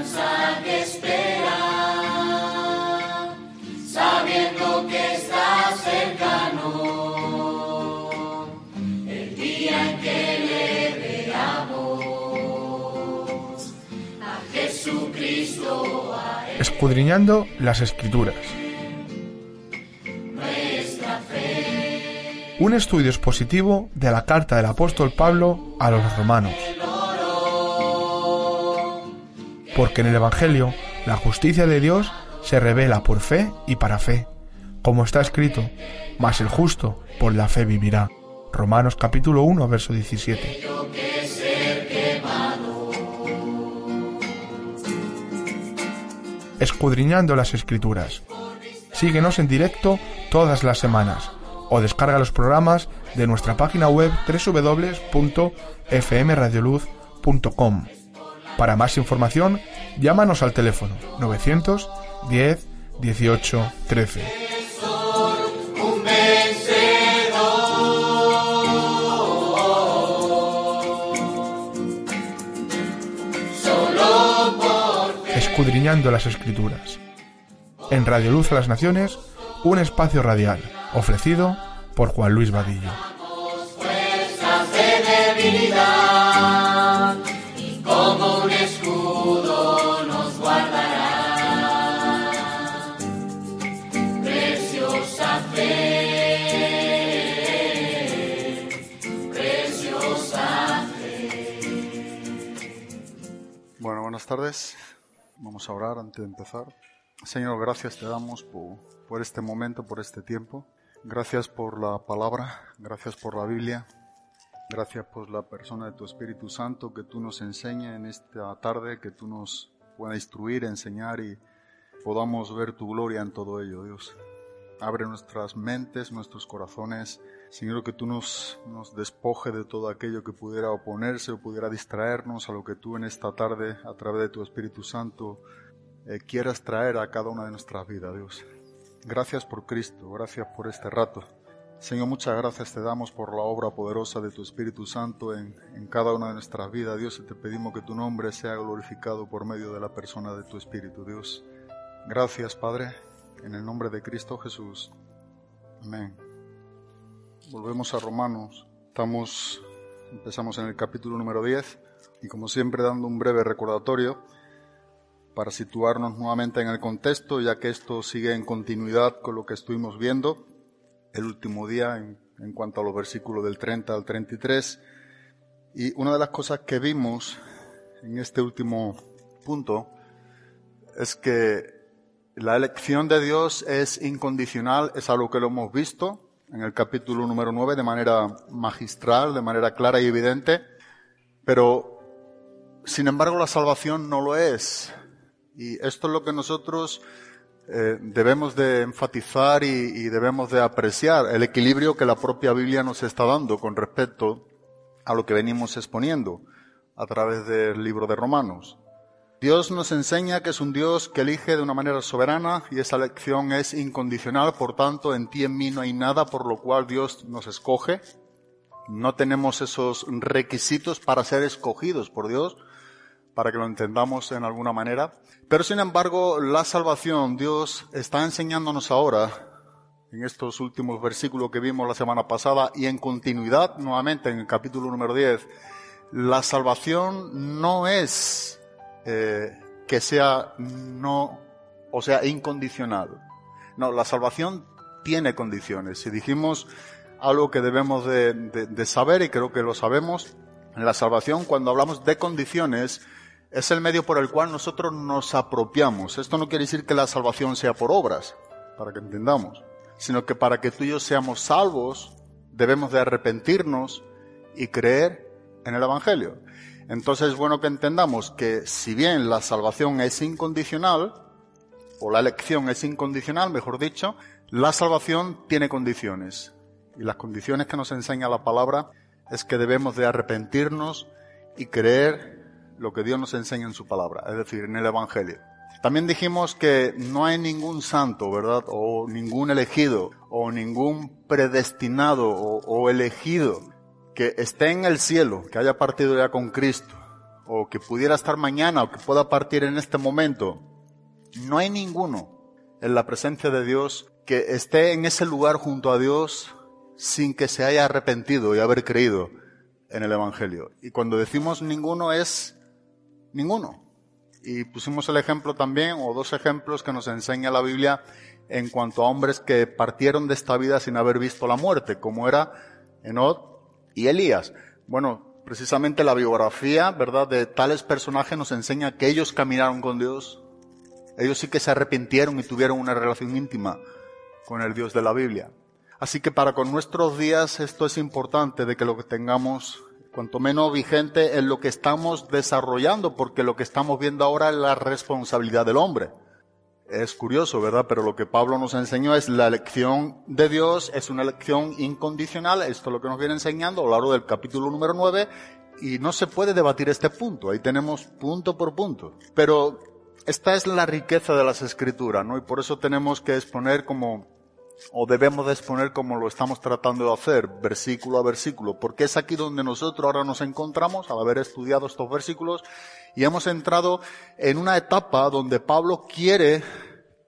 Confianza que espera, sabiendo que está cercano el día en que le veamos a Jesucristo. A él. Escudriñando las Escrituras. Nuestra fe Un estudio expositivo de la carta del apóstol Pablo a los romanos. Porque en el Evangelio la justicia de Dios se revela por fe y para fe, como está escrito, mas el justo por la fe vivirá. Romanos capítulo 1, verso 17. que ser quemado. Escudriñando las Escrituras. Síguenos en directo todas las semanas o descarga los programas de nuestra página web www.fmradioluz.com. Para más información, llámanos al teléfono 910 18 13. Un vencedor. Solo por Escudriñando las Escrituras. En Radio Luz a las Naciones, un espacio radial ofrecido por Juan Luis Vadillo. Tardes. Vamos a orar antes de empezar. Señor, gracias te damos por, este momento, por este tiempo. Gracias por la palabra, gracias por la Biblia, gracias por la persona de tu Espíritu Santo que tú nos enseña en esta tarde, que tú nos puedas instruir, enseñar y podamos ver tu gloria en todo ello, Dios. Abre nuestras mentes, nuestros corazones. Señor, que tú nos, despoje de todo aquello que pudiera oponerse o pudiera distraernos a lo que tú en esta tarde, a través de tu Espíritu Santo, eh, quieras traer a cada una de nuestras vidas, Dios. Gracias por Cristo, gracias por este rato. Señor, muchas gracias te damos por la obra poderosa de tu Espíritu Santo en, en cada una de nuestras vidas, Dios, y te pedimos que tu nombre sea glorificado por medio de la persona de tu Espíritu, Dios. Gracias, Padre, en el nombre de Cristo Jesús. Amén. Volvemos a Romanos. Estamos, empezamos en el capítulo número 10 y como siempre dando un breve recordatorio para situarnos nuevamente en el contexto, ya que esto sigue en continuidad con lo que estuvimos viendo el último día en, en cuanto a los versículos del 30 al 33. Y una de las cosas que vimos en este último punto es que la elección de Dios es incondicional, es algo que lo hemos visto en el capítulo número 9 de manera magistral, de manera clara y evidente, pero sin embargo la salvación no lo es. Y esto es lo que nosotros eh, debemos de enfatizar y, y debemos de apreciar, el equilibrio que la propia Biblia nos está dando con respecto a lo que venimos exponiendo a través del libro de Romanos. Dios nos enseña que es un Dios que elige de una manera soberana y esa elección es incondicional, por tanto en ti en mí no hay nada por lo cual Dios nos escoge. No tenemos esos requisitos para ser escogidos por Dios, para que lo entendamos en alguna manera. Pero sin embargo, la salvación, Dios está enseñándonos ahora, en estos últimos versículos que vimos la semana pasada y en continuidad nuevamente en el capítulo número 10, la salvación no es eh, que sea no, o sea, incondicional. No, la salvación tiene condiciones. Si dijimos algo que debemos de, saber, y creo que lo sabemos, la salvación, cuando hablamos de condiciones, es el medio por el cual nosotros nos apropiamos. Esto no quiere decir que la salvación sea por obras, para que entendamos, sino que para que tú y yo seamos salvos, debemos de arrepentirnos y creer en el Evangelio. Entonces es bueno que entendamos que si bien la salvación es incondicional, o la elección es incondicional, mejor dicho, la salvación tiene condiciones. Y las condiciones que nos enseña la palabra es que debemos de arrepentirnos y creer lo que Dios nos enseña en su palabra, es decir, en el Evangelio. También dijimos que no hay ningún santo, ¿verdad? O ningún elegido, o ningún predestinado o, o elegido que esté en el cielo, que haya partido ya con Cristo, o que pudiera estar mañana, o que pueda partir en este momento. No hay ninguno en la presencia de Dios que esté en ese lugar junto a Dios sin que se haya arrepentido y haber creído en el Evangelio. Y cuando decimos ninguno es ninguno. Y pusimos el ejemplo también, o dos ejemplos que nos enseña la Biblia en cuanto a hombres que partieron de esta vida sin haber visto la muerte, como era Enod y Elías. Bueno, precisamente la biografía, ¿verdad?, de tales personajes nos enseña que ellos caminaron con Dios. Ellos sí que se arrepintieron y tuvieron una relación íntima con el Dios de la Biblia. Así que para con nuestros días esto es importante de que lo que tengamos cuanto menos vigente en lo que estamos desarrollando, porque lo que estamos viendo ahora es la responsabilidad del hombre. Es curioso, ¿verdad? Pero lo que Pablo nos enseñó es la elección de Dios, es una elección incondicional, esto es lo que nos viene enseñando a lo largo del capítulo número 9, y no se puede debatir este punto, ahí tenemos punto por punto. Pero esta es la riqueza de las escrituras, ¿no? Y por eso tenemos que exponer como o debemos de exponer como lo estamos tratando de hacer, versículo a versículo, porque es aquí donde nosotros ahora nos encontramos al haber estudiado estos versículos y hemos entrado en una etapa donde Pablo quiere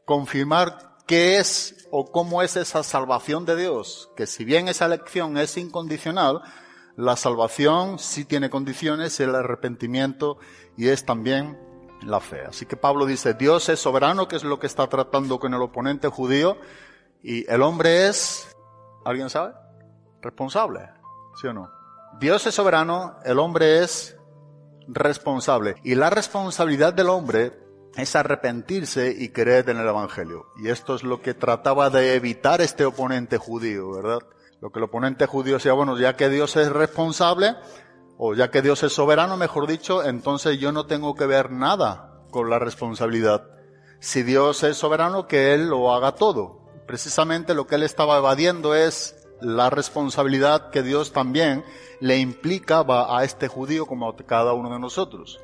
confirmar qué es o cómo es esa salvación de Dios, que si bien esa elección es incondicional, la salvación sí tiene condiciones, el arrepentimiento y es también la fe. Así que Pablo dice, Dios es soberano, que es lo que está tratando con el oponente judío, y el hombre es, ¿alguien sabe? Responsable, ¿sí o no? Dios es soberano, el hombre es responsable. Y la responsabilidad del hombre es arrepentirse y creer en el Evangelio. Y esto es lo que trataba de evitar este oponente judío, ¿verdad? Lo que el oponente judío decía, bueno, ya que Dios es responsable, o ya que Dios es soberano, mejor dicho, entonces yo no tengo que ver nada con la responsabilidad. Si Dios es soberano, que Él lo haga todo precisamente lo que él estaba evadiendo es la responsabilidad que Dios también le implica a este judío como a cada uno de nosotros.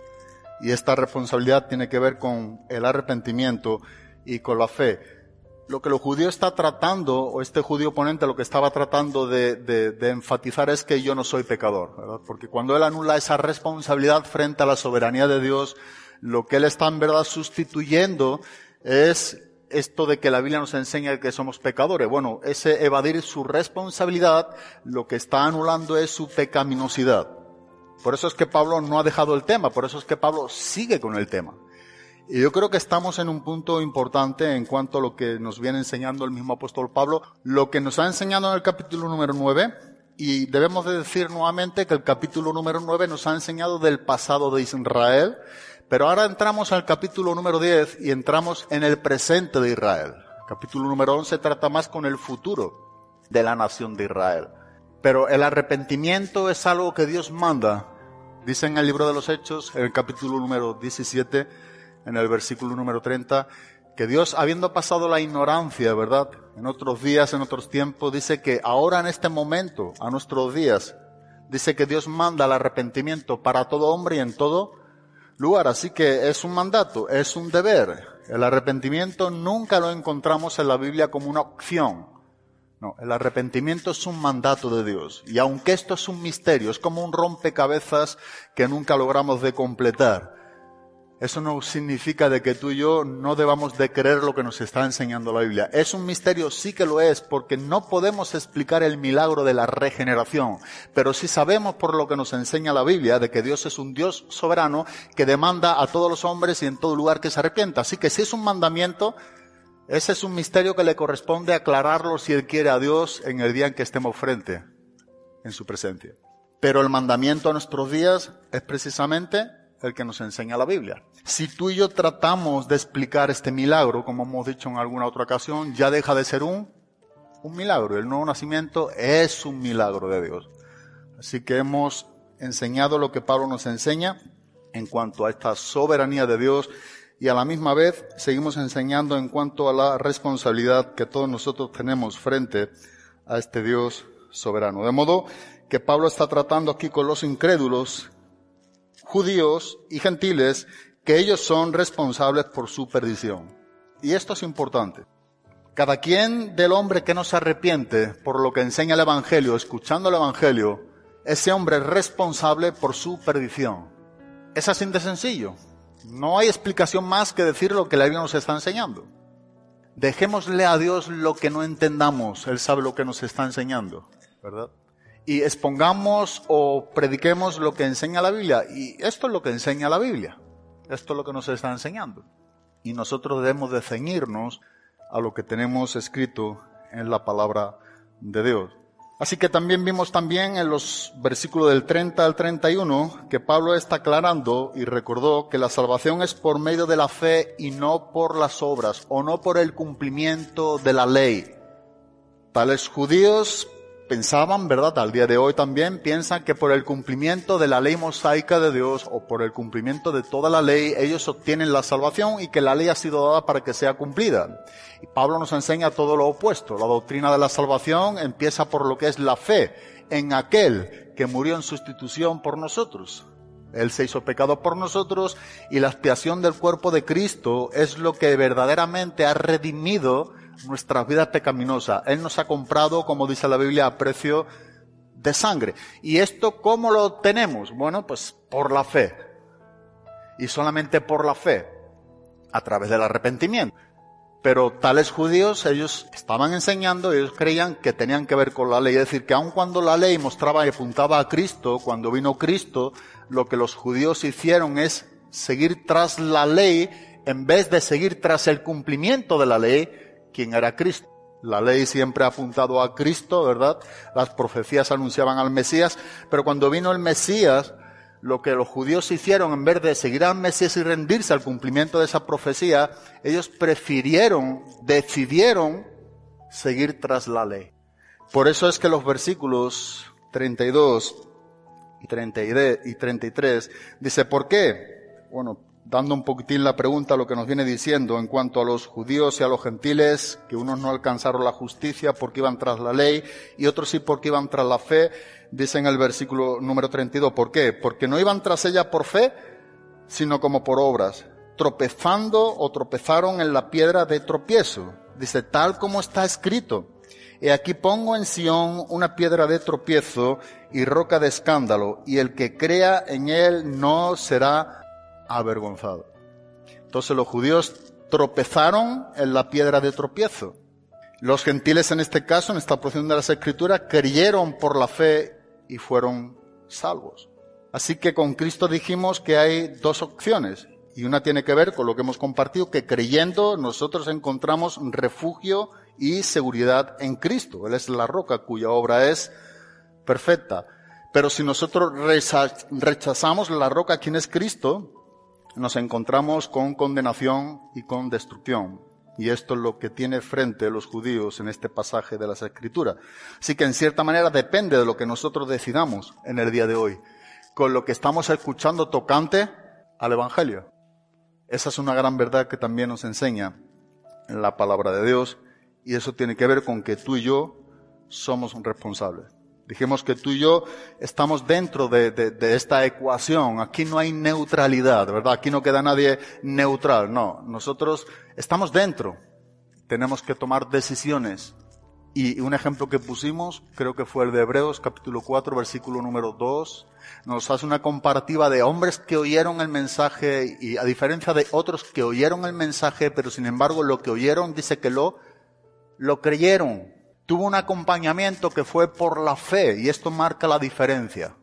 Y esta responsabilidad tiene que ver con el arrepentimiento y con la fe. Lo que el judío está tratando, o este judío oponente lo que estaba tratando de, de enfatizar es que yo no soy pecador, ¿verdad? Porque cuando él anula esa responsabilidad frente a la soberanía de Dios, lo que él está en verdad sustituyendo es esto de que la Biblia nos enseña que somos pecadores. Bueno, ese evadir su responsabilidad lo que está anulando es su pecaminosidad. Por eso es que Pablo no ha dejado el tema, por eso es que Pablo sigue con el tema. Y yo creo que estamos en un punto importante en cuanto a lo que nos viene enseñando el mismo apóstol Pablo, lo que nos ha enseñado en el capítulo número 9, y debemos de decir nuevamente que el capítulo número 9 nos ha enseñado del pasado de Israel, pero ahora entramos al capítulo número 10 y entramos en el presente de Israel. El capítulo número 11 trata más con el futuro de la nación de Israel. Pero el arrepentimiento es algo que Dios manda. Dice en el libro de los Hechos, en el capítulo número 17, en el versículo número 30, que Dios, habiendo pasado la ignorancia, ¿verdad? En otros días, en otros tiempos, dice que ahora en este momento, a nuestros días, dice que Dios manda el arrepentimiento para todo hombre y en todo lugar. Así que es un mandato, es un deber. El arrepentimiento nunca lo encontramos en la Biblia como una opción. No, el arrepentimiento es un mandato de Dios. Y aunque esto es un misterio, es como un rompecabezas que nunca logramos de completar. Eso no significa de que tú y yo no debamos de creer lo que nos está enseñando la Biblia. Es un misterio, sí que lo es, porque no podemos explicar el milagro de la regeneración. Pero sí sabemos por lo que nos enseña la Biblia de que Dios es un Dios soberano que demanda a todos los hombres y en todo lugar que se arrepienta. Así que si es un mandamiento, ese es un misterio que le corresponde aclararlo si Él quiere a Dios en el día en que estemos frente en su presencia. Pero el mandamiento a nuestros días es precisamente el que nos enseña la Biblia. Si tú y yo tratamos de explicar este milagro, como hemos dicho en alguna otra ocasión, ya deja de ser un, un milagro. El nuevo nacimiento es un milagro de Dios. Así que hemos enseñado lo que Pablo nos enseña en cuanto a esta soberanía de Dios y a la misma vez seguimos enseñando en cuanto a la responsabilidad que todos nosotros tenemos frente a este Dios soberano. De modo que Pablo está tratando aquí con los incrédulos, judíos y gentiles, que ellos son responsables por su perdición. Y esto es importante. Cada quien del hombre que no se arrepiente por lo que enseña el Evangelio, escuchando el Evangelio, ese hombre es responsable por su perdición. Es así de sencillo. No hay explicación más que decir lo que la Biblia nos está enseñando. Dejémosle a Dios lo que no entendamos. Él sabe lo que nos está enseñando, ¿verdad? Y expongamos o prediquemos lo que enseña la Biblia. Y esto es lo que enseña la Biblia. Esto es lo que nos está enseñando. Y nosotros debemos de ceñirnos a lo que tenemos escrito en la palabra de Dios. Así que también vimos también en los versículos del 30 al 31 que Pablo está aclarando y recordó que la salvación es por medio de la fe y no por las obras o no por el cumplimiento de la ley. Tales judíos pensaban, ¿verdad? Al día de hoy también piensan que por el cumplimiento de la ley mosaica de Dios o por el cumplimiento de toda la ley ellos obtienen la salvación y que la ley ha sido dada para que sea cumplida. Y Pablo nos enseña todo lo opuesto. La doctrina de la salvación empieza por lo que es la fe en aquel que murió en sustitución por nosotros. Él se hizo pecado por nosotros y la expiación del cuerpo de Cristo es lo que verdaderamente ha redimido nuestra vida pecaminosa. Él nos ha comprado, como dice la Biblia, a precio de sangre. ¿Y esto cómo lo tenemos? Bueno, pues por la fe. Y solamente por la fe, a través del arrepentimiento. Pero tales judíos, ellos estaban enseñando, ellos creían que tenían que ver con la ley. Es decir, que aun cuando la ley mostraba y apuntaba a Cristo, cuando vino Cristo, lo que los judíos hicieron es seguir tras la ley en vez de seguir tras el cumplimiento de la ley, quién era Cristo. La ley siempre ha apuntado a Cristo, ¿verdad? Las profecías anunciaban al Mesías, pero cuando vino el Mesías, lo que los judíos hicieron, en vez de seguir al Mesías y rendirse al cumplimiento de esa profecía, ellos prefirieron, decidieron seguir tras la ley. Por eso es que los versículos 32 y 33 dice, ¿por qué? Bueno, dando un poquitín la pregunta a lo que nos viene diciendo en cuanto a los judíos y a los gentiles, que unos no alcanzaron la justicia porque iban tras la ley y otros sí porque iban tras la fe, dice en el versículo número 32. ¿Por qué? Porque no iban tras ella por fe, sino como por obras, tropezando o tropezaron en la piedra de tropiezo. Dice, tal como está escrito. Y aquí pongo en Sión una piedra de tropiezo y roca de escándalo, y el que crea en él no será avergonzado. Entonces los judíos tropezaron en la piedra de tropiezo. Los gentiles en este caso, en esta porción de las escrituras, creyeron por la fe y fueron salvos. Así que con Cristo dijimos que hay dos opciones y una tiene que ver con lo que hemos compartido, que creyendo nosotros encontramos refugio y seguridad en Cristo. Él es la roca cuya obra es perfecta. Pero si nosotros rechazamos la roca, quien es Cristo, nos encontramos con condenación y con destrucción. Y esto es lo que tiene frente los judíos en este pasaje de las Escrituras. Así que en cierta manera depende de lo que nosotros decidamos en el día de hoy, con lo que estamos escuchando tocante al Evangelio. Esa es una gran verdad que también nos enseña en la palabra de Dios y eso tiene que ver con que tú y yo somos responsables. Dijimos que tú y yo estamos dentro de, de, esta ecuación. Aquí no hay neutralidad, ¿verdad? Aquí no queda nadie neutral. No, nosotros estamos dentro. Tenemos que tomar decisiones. Y un ejemplo que pusimos, creo que fue el de Hebreos, capítulo 4, versículo número 2. Nos hace una comparativa de hombres que oyeron el mensaje y a diferencia de otros que oyeron el mensaje, pero sin embargo lo que oyeron dice que lo, lo creyeron tuvo un acompañamiento que fue por la fe y esto marca la diferencia.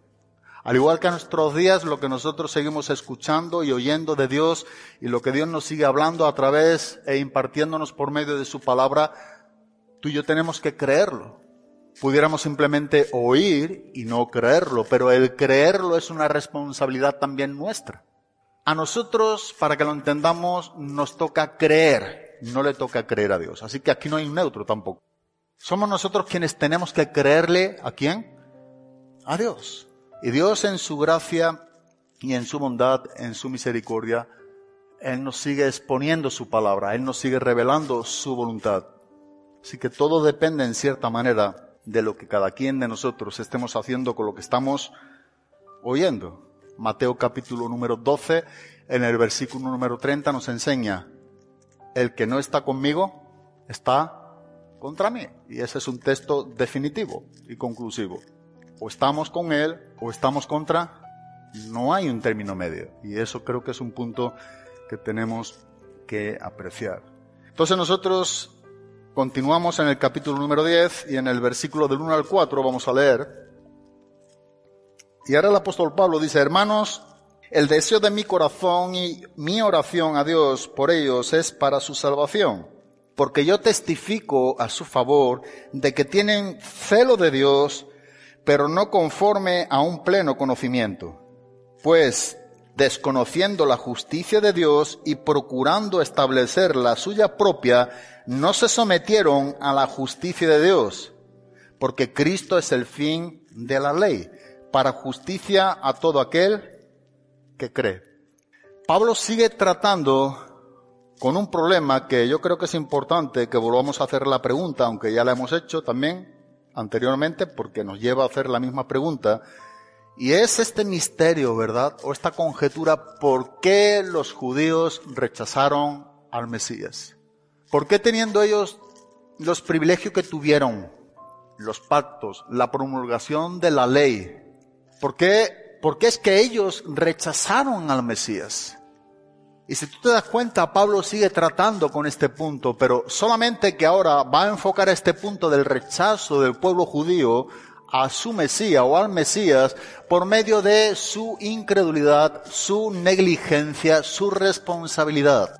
Al igual que en nuestros días, lo que nosotros seguimos escuchando y oyendo de Dios y lo que Dios nos sigue hablando a través e impartiéndonos por medio de su palabra, tú y yo tenemos que creerlo. Pudiéramos simplemente oír y no creerlo, pero el creerlo es una responsabilidad también nuestra. A nosotros, para que lo entendamos, nos toca creer, no le toca creer a Dios. Así que aquí no hay un neutro tampoco. Somos nosotros quienes tenemos que creerle a quién? A Dios. Y Dios en su gracia y en su bondad, en su misericordia, Él nos sigue exponiendo su palabra, Él nos sigue revelando su voluntad. Así que todo depende en cierta manera de lo que cada quien de nosotros estemos haciendo con lo que estamos oyendo. Mateo capítulo número 12, en el versículo número 30 nos enseña, el que no está conmigo está contra mí. Y ese es un texto definitivo y conclusivo. O estamos con él o estamos contra. No hay un término medio. Y eso creo que es un punto que tenemos que apreciar. Entonces nosotros continuamos en el capítulo número 10 y en el versículo del 1 al 4 vamos a leer y ahora el apóstol Pablo dice, hermanos, el deseo de mi corazón y mi oración a Dios por ellos es para su salvación, porque yo testifico a su favor de que tienen celo de Dios, pero no conforme a un pleno conocimiento. Pues, desconociendo la justicia de Dios y procurando establecer la suya propia, no se sometieron a la justicia de Dios, porque Cristo es el fin de la ley para justicia a todo aquel que cree. Pablo sigue tratando con un problema que yo creo que es importante que volvamos a hacer la pregunta, aunque ya la hemos hecho también anteriormente, porque nos lleva a hacer la misma pregunta, y es este misterio, ¿verdad? O esta conjetura, ¿por qué los judíos rechazaron al Mesías? ¿Por qué teniendo ellos los privilegios que tuvieron, los pactos, la promulgación de la ley, ¿Por qué? Porque es que ellos rechazaron al Mesías. Y si tú te das cuenta, Pablo sigue tratando con este punto, pero solamente que ahora va a enfocar este punto del rechazo del pueblo judío a su Mesías o al Mesías por medio de su incredulidad, su negligencia, su responsabilidad.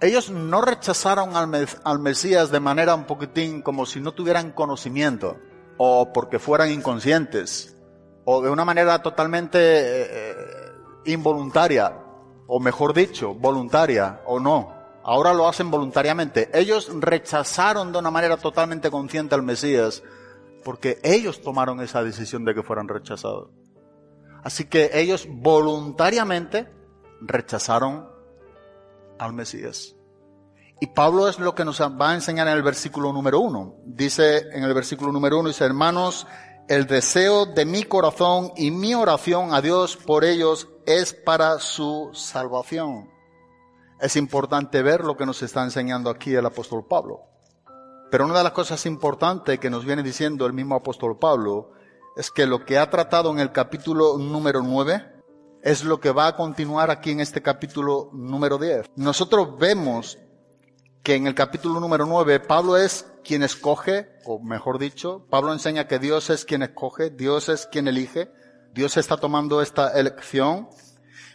Ellos no rechazaron al, Mesías de manera un poquitín como si no tuvieran conocimiento o porque fueran inconscientes o de una manera totalmente eh, eh, involuntaria, o mejor dicho, voluntaria o no. Ahora lo hacen voluntariamente. Ellos rechazaron de una manera totalmente consciente al Mesías porque ellos tomaron esa decisión de que fueran rechazados. Así que ellos voluntariamente rechazaron al Mesías. Y Pablo es lo que nos va a enseñar en el versículo número uno. Dice en el versículo número uno, dice, hermanos, el deseo de mi corazón y mi oración a Dios por ellos es para su salvación. Es importante ver lo que nos está enseñando aquí el apóstol Pablo. Pero una de las cosas importantes que nos viene diciendo el mismo apóstol Pablo es que lo que ha tratado en el capítulo número 9 es lo que va a continuar aquí en este capítulo número 10. Nosotros vemos que en el capítulo número 9 Pablo es quien escoge, o mejor dicho, Pablo enseña que Dios es quien escoge, Dios es quien elige, Dios está tomando esta elección,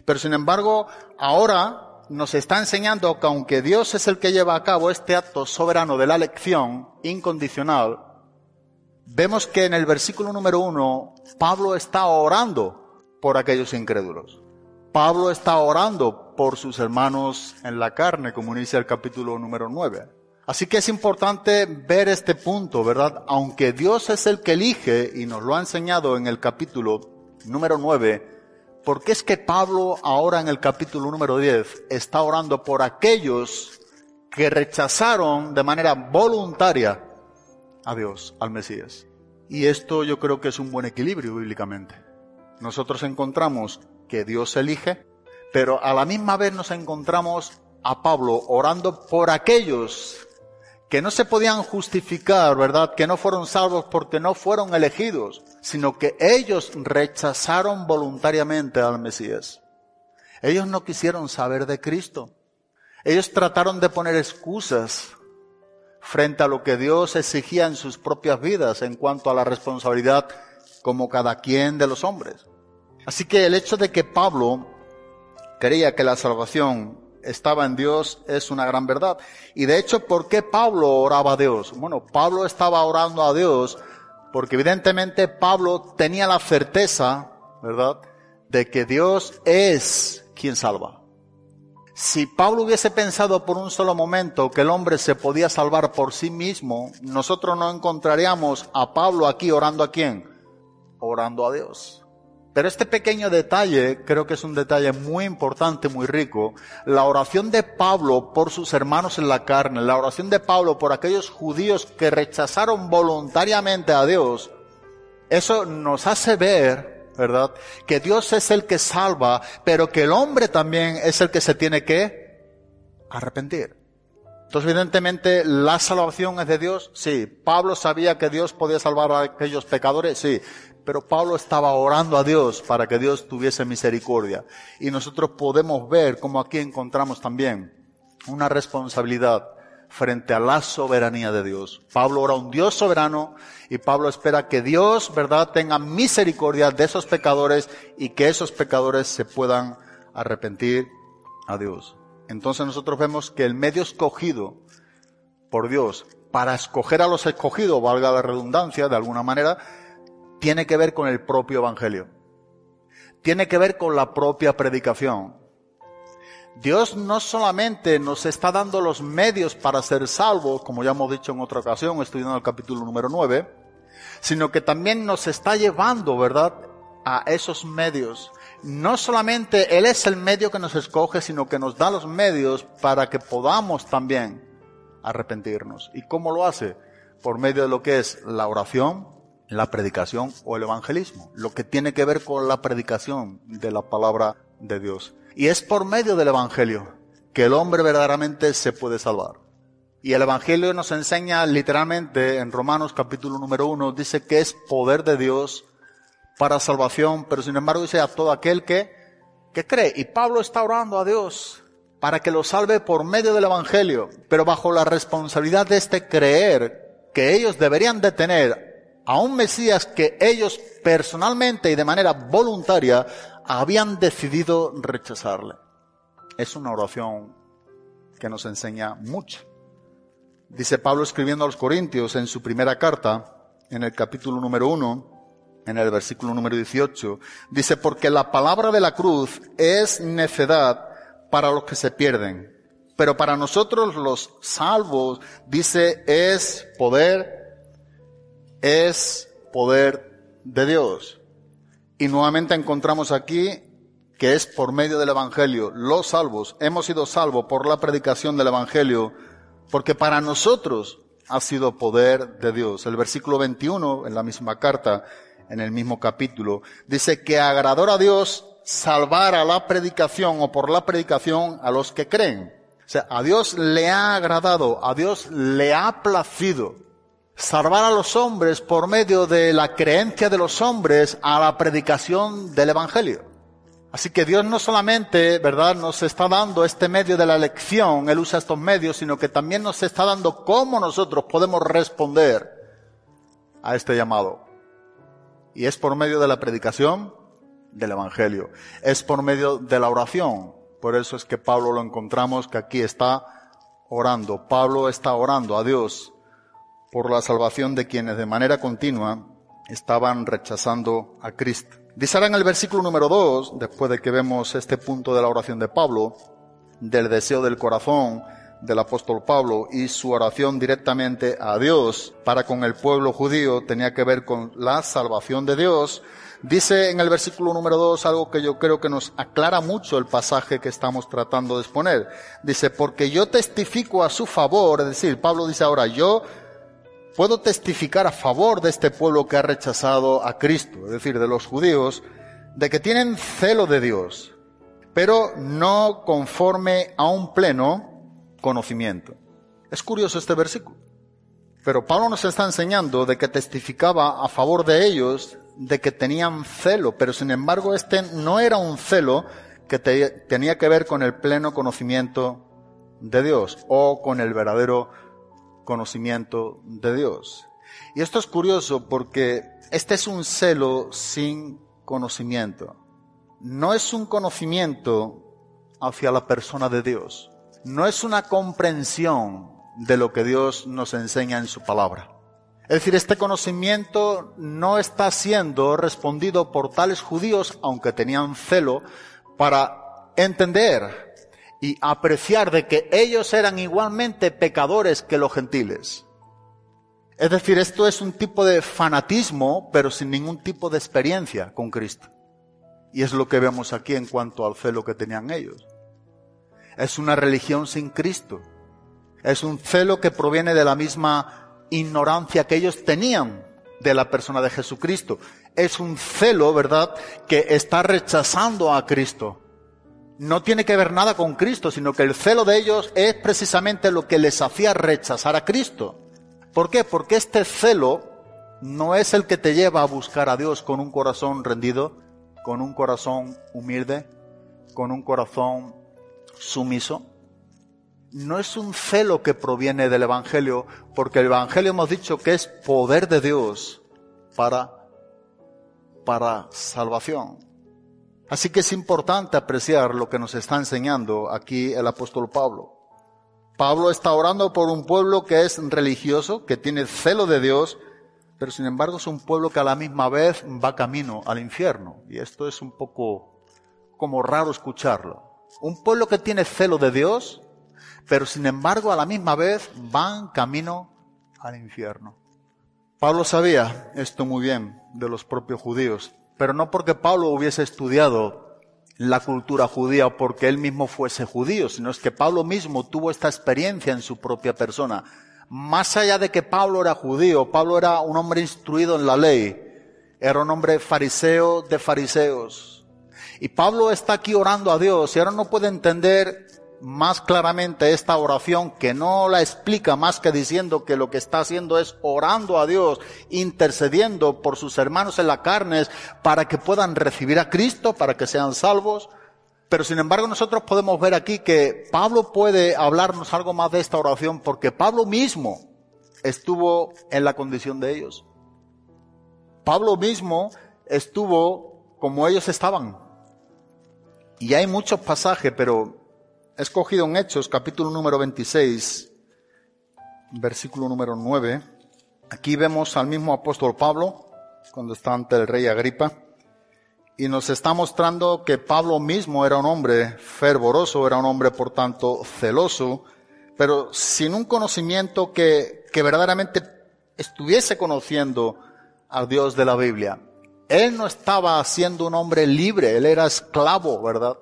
pero sin embargo ahora nos está enseñando que aunque Dios es el que lleva a cabo este acto soberano de la elección incondicional, vemos que en el versículo número 1 Pablo está orando por aquellos incrédulos. Pablo está orando por sus hermanos en la carne, como dice el capítulo número 9. Así que es importante ver este punto, ¿verdad? Aunque Dios es el que elige, y nos lo ha enseñado en el capítulo número 9, ¿por qué es que Pablo ahora en el capítulo número 10 está orando por aquellos que rechazaron de manera voluntaria a Dios, al Mesías? Y esto yo creo que es un buen equilibrio bíblicamente. Nosotros encontramos que Dios elige, pero a la misma vez nos encontramos a Pablo orando por aquellos que no se podían justificar, ¿verdad? Que no fueron salvos porque no fueron elegidos, sino que ellos rechazaron voluntariamente al Mesías. Ellos no quisieron saber de Cristo. Ellos trataron de poner excusas frente a lo que Dios exigía en sus propias vidas en cuanto a la responsabilidad como cada quien de los hombres. Así que el hecho de que Pablo creía que la salvación estaba en Dios es una gran verdad. Y de hecho, ¿por qué Pablo oraba a Dios? Bueno, Pablo estaba orando a Dios porque evidentemente Pablo tenía la certeza, ¿verdad?, de que Dios es quien salva. Si Pablo hubiese pensado por un solo momento que el hombre se podía salvar por sí mismo, nosotros no encontraríamos a Pablo aquí orando a quién? Orando a Dios. Pero este pequeño detalle creo que es un detalle muy importante, muy rico. La oración de Pablo por sus hermanos en la carne, la oración de Pablo por aquellos judíos que rechazaron voluntariamente a Dios, eso nos hace ver, ¿verdad? Que Dios es el que salva, pero que el hombre también es el que se tiene que arrepentir. Entonces, evidentemente, la salvación es de Dios, sí. Pablo sabía que Dios podía salvar a aquellos pecadores, sí. Pero Pablo estaba orando a Dios para que Dios tuviese misericordia. Y nosotros podemos ver cómo aquí encontramos también una responsabilidad frente a la soberanía de Dios. Pablo ora a un Dios soberano y Pablo espera que Dios, ¿verdad?, tenga misericordia de esos pecadores y que esos pecadores se puedan arrepentir a Dios. Entonces nosotros vemos que el medio escogido por Dios para escoger a los escogidos, valga la redundancia, de alguna manera, tiene que ver con el propio Evangelio. Tiene que ver con la propia predicación. Dios no solamente nos está dando los medios para ser salvos, como ya hemos dicho en otra ocasión, estudiando el capítulo número 9, sino que también nos está llevando, ¿verdad?, a esos medios. No solamente Él es el medio que nos escoge, sino que nos da los medios para que podamos también arrepentirnos. ¿Y cómo lo hace? Por medio de lo que es la oración, la predicación o el evangelismo, lo que tiene que ver con la predicación de la palabra de Dios. Y es por medio del evangelio que el hombre verdaderamente se puede salvar. Y el evangelio nos enseña literalmente en Romanos capítulo número uno, dice que es poder de Dios para salvación, pero sin embargo dice a todo aquel que, que cree. Y Pablo está orando a Dios para que lo salve por medio del evangelio, pero bajo la responsabilidad de este creer que ellos deberían de tener a un Mesías que ellos personalmente y de manera voluntaria habían decidido rechazarle. Es una oración que nos enseña mucho. Dice Pablo escribiendo a los Corintios en su primera carta, en el capítulo número uno, en el versículo número 18, dice, porque la palabra de la cruz es necedad para los que se pierden, pero para nosotros los salvos, dice, es poder es poder de Dios. Y nuevamente encontramos aquí que es por medio del Evangelio, los salvos, hemos sido salvos por la predicación del Evangelio, porque para nosotros ha sido poder de Dios. El versículo 21, en la misma carta, en el mismo capítulo, dice que agradó a Dios salvar a la predicación o por la predicación a los que creen. O sea, a Dios le ha agradado, a Dios le ha placido salvar a los hombres por medio de la creencia de los hombres a la predicación del Evangelio. Así que Dios no solamente, ¿verdad?, nos está dando este medio de la elección, Él usa estos medios, sino que también nos está dando cómo nosotros podemos responder a este llamado. Y es por medio de la predicación del Evangelio. Es por medio de la oración. Por eso es que Pablo lo encontramos que aquí está orando. Pablo está orando a Dios por la salvación de quienes de manera continua estaban rechazando a Cristo. Dice en el versículo número 2, después de que vemos este punto de la oración de Pablo, del deseo del corazón del apóstol Pablo y su oración directamente a Dios para con el pueblo judío tenía que ver con la salvación de Dios, dice en el versículo número 2 algo que yo creo que nos aclara mucho el pasaje que estamos tratando de exponer. Dice, porque yo testifico a su favor, es decir, Pablo dice ahora, yo puedo testificar a favor de este pueblo que ha rechazado a Cristo, es decir, de los judíos, de que tienen celo de Dios, pero no conforme a un pleno conocimiento. Es curioso este versículo. Pero Pablo nos está enseñando de que testificaba a favor de ellos, de que tenían celo, pero sin embargo este no era un celo que tenía que ver con el pleno conocimiento de Dios o con el verdadero conocimiento de Dios. Y esto es curioso porque este es un celo sin conocimiento. No es un conocimiento hacia la persona de Dios. No es una comprensión de lo que Dios nos enseña en su palabra. Es decir, este conocimiento no está siendo respondido por tales judíos, aunque tenían celo, para entender y apreciar de que ellos eran igualmente pecadores que los gentiles. Es decir, esto es un tipo de fanatismo, pero sin ningún tipo de experiencia con Cristo. Y es lo que vemos aquí en cuanto al celo que tenían ellos. Es una religión sin Cristo. Es un celo que proviene de la misma ignorancia que ellos tenían de la persona de Jesucristo. Es un celo, ¿verdad?, que está rechazando a Cristo. No tiene que ver nada con Cristo, sino que el celo de ellos es precisamente lo que les hacía rechazar a Cristo. ¿Por qué? Porque este celo no es el que te lleva a buscar a Dios con un corazón rendido, con un corazón humilde, con un corazón sumiso. No es un celo que proviene del Evangelio, porque el Evangelio hemos dicho que es poder de Dios para, para salvación. Así que es importante apreciar lo que nos está enseñando aquí el apóstol Pablo. Pablo está orando por un pueblo que es religioso, que tiene celo de Dios, pero sin embargo es un pueblo que a la misma vez va camino al infierno. Y esto es un poco como raro escucharlo. Un pueblo que tiene celo de Dios, pero sin embargo a la misma vez van camino al infierno. Pablo sabía esto muy bien de los propios judíos, pero no porque Pablo hubiese estudiado la cultura judía o porque él mismo fuese judío, sino es que Pablo mismo tuvo esta experiencia en su propia persona. Más allá de que Pablo era judío, Pablo era un hombre instruido en la ley, era un hombre fariseo de fariseos, y Pablo está aquí orando a Dios y ahora no puede entender más claramente esta oración que no la explica más que diciendo que lo que está haciendo es orando a Dios, intercediendo por sus hermanos en la carne para que puedan recibir a Cristo, para que sean salvos. Pero sin embargo nosotros podemos ver aquí que Pablo puede hablarnos algo más de esta oración porque Pablo mismo estuvo en la condición de ellos. Pablo mismo estuvo como ellos estaban. Y hay muchos pasajes, pero he escogido en Hechos, capítulo número 26, versículo número 9. Aquí vemos al mismo apóstol Pablo, cuando está ante el rey Agripa, y nos está mostrando que Pablo mismo era un hombre fervoroso, era un hombre por tanto celoso, pero sin un conocimiento que, que verdaderamente estuviese conociendo al Dios de la Biblia. Él no estaba siendo un hombre libre, él era esclavo, ¿verdad?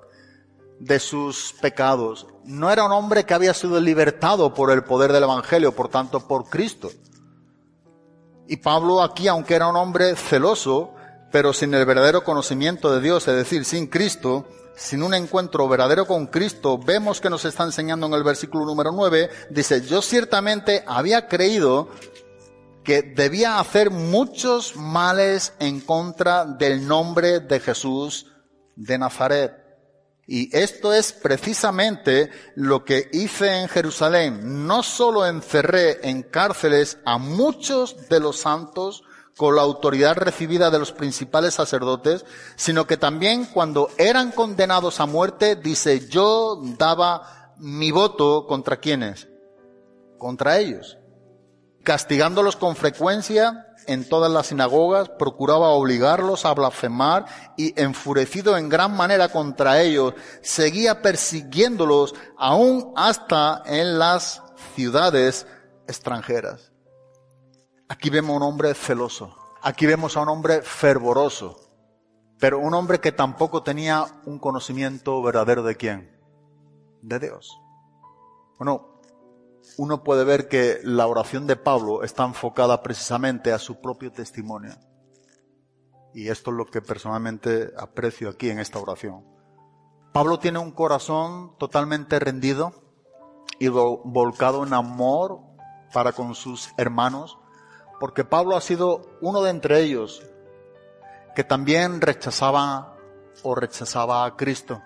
De sus pecados. No era un hombre que había sido libertado por el poder del Evangelio, por tanto, por Cristo. Y Pablo aquí, aunque era un hombre celoso, pero sin el verdadero conocimiento de Dios, es decir, sin Cristo, sin un encuentro verdadero con Cristo, vemos que nos está enseñando en el versículo número 9, dice, yo ciertamente había creído que debía hacer muchos males en contra del nombre de Jesús de Nazaret. Y esto es precisamente lo que hice en Jerusalén. No solo encerré en cárceles a muchos de los santos con la autoridad recibida de los principales sacerdotes, sino que también cuando eran condenados a muerte, dice, yo daba mi voto contra quienes? Contra ellos castigándolos con frecuencia en todas las sinagogas, procuraba obligarlos a blasfemar y enfurecido en gran manera contra ellos, seguía persiguiéndolos aún hasta en las ciudades extranjeras. Aquí vemos a un hombre celoso, aquí vemos a un hombre fervoroso, pero un hombre que tampoco tenía un conocimiento verdadero de quién, de Dios. Bueno, uno puede ver que la oración de Pablo está enfocada precisamente a su propio testimonio. Y esto es lo que personalmente aprecio aquí en esta oración. Pablo tiene un corazón totalmente rendido y volcado en amor para con sus hermanos, porque Pablo ha sido uno de entre ellos que también rechazaba o rechazaba a Cristo.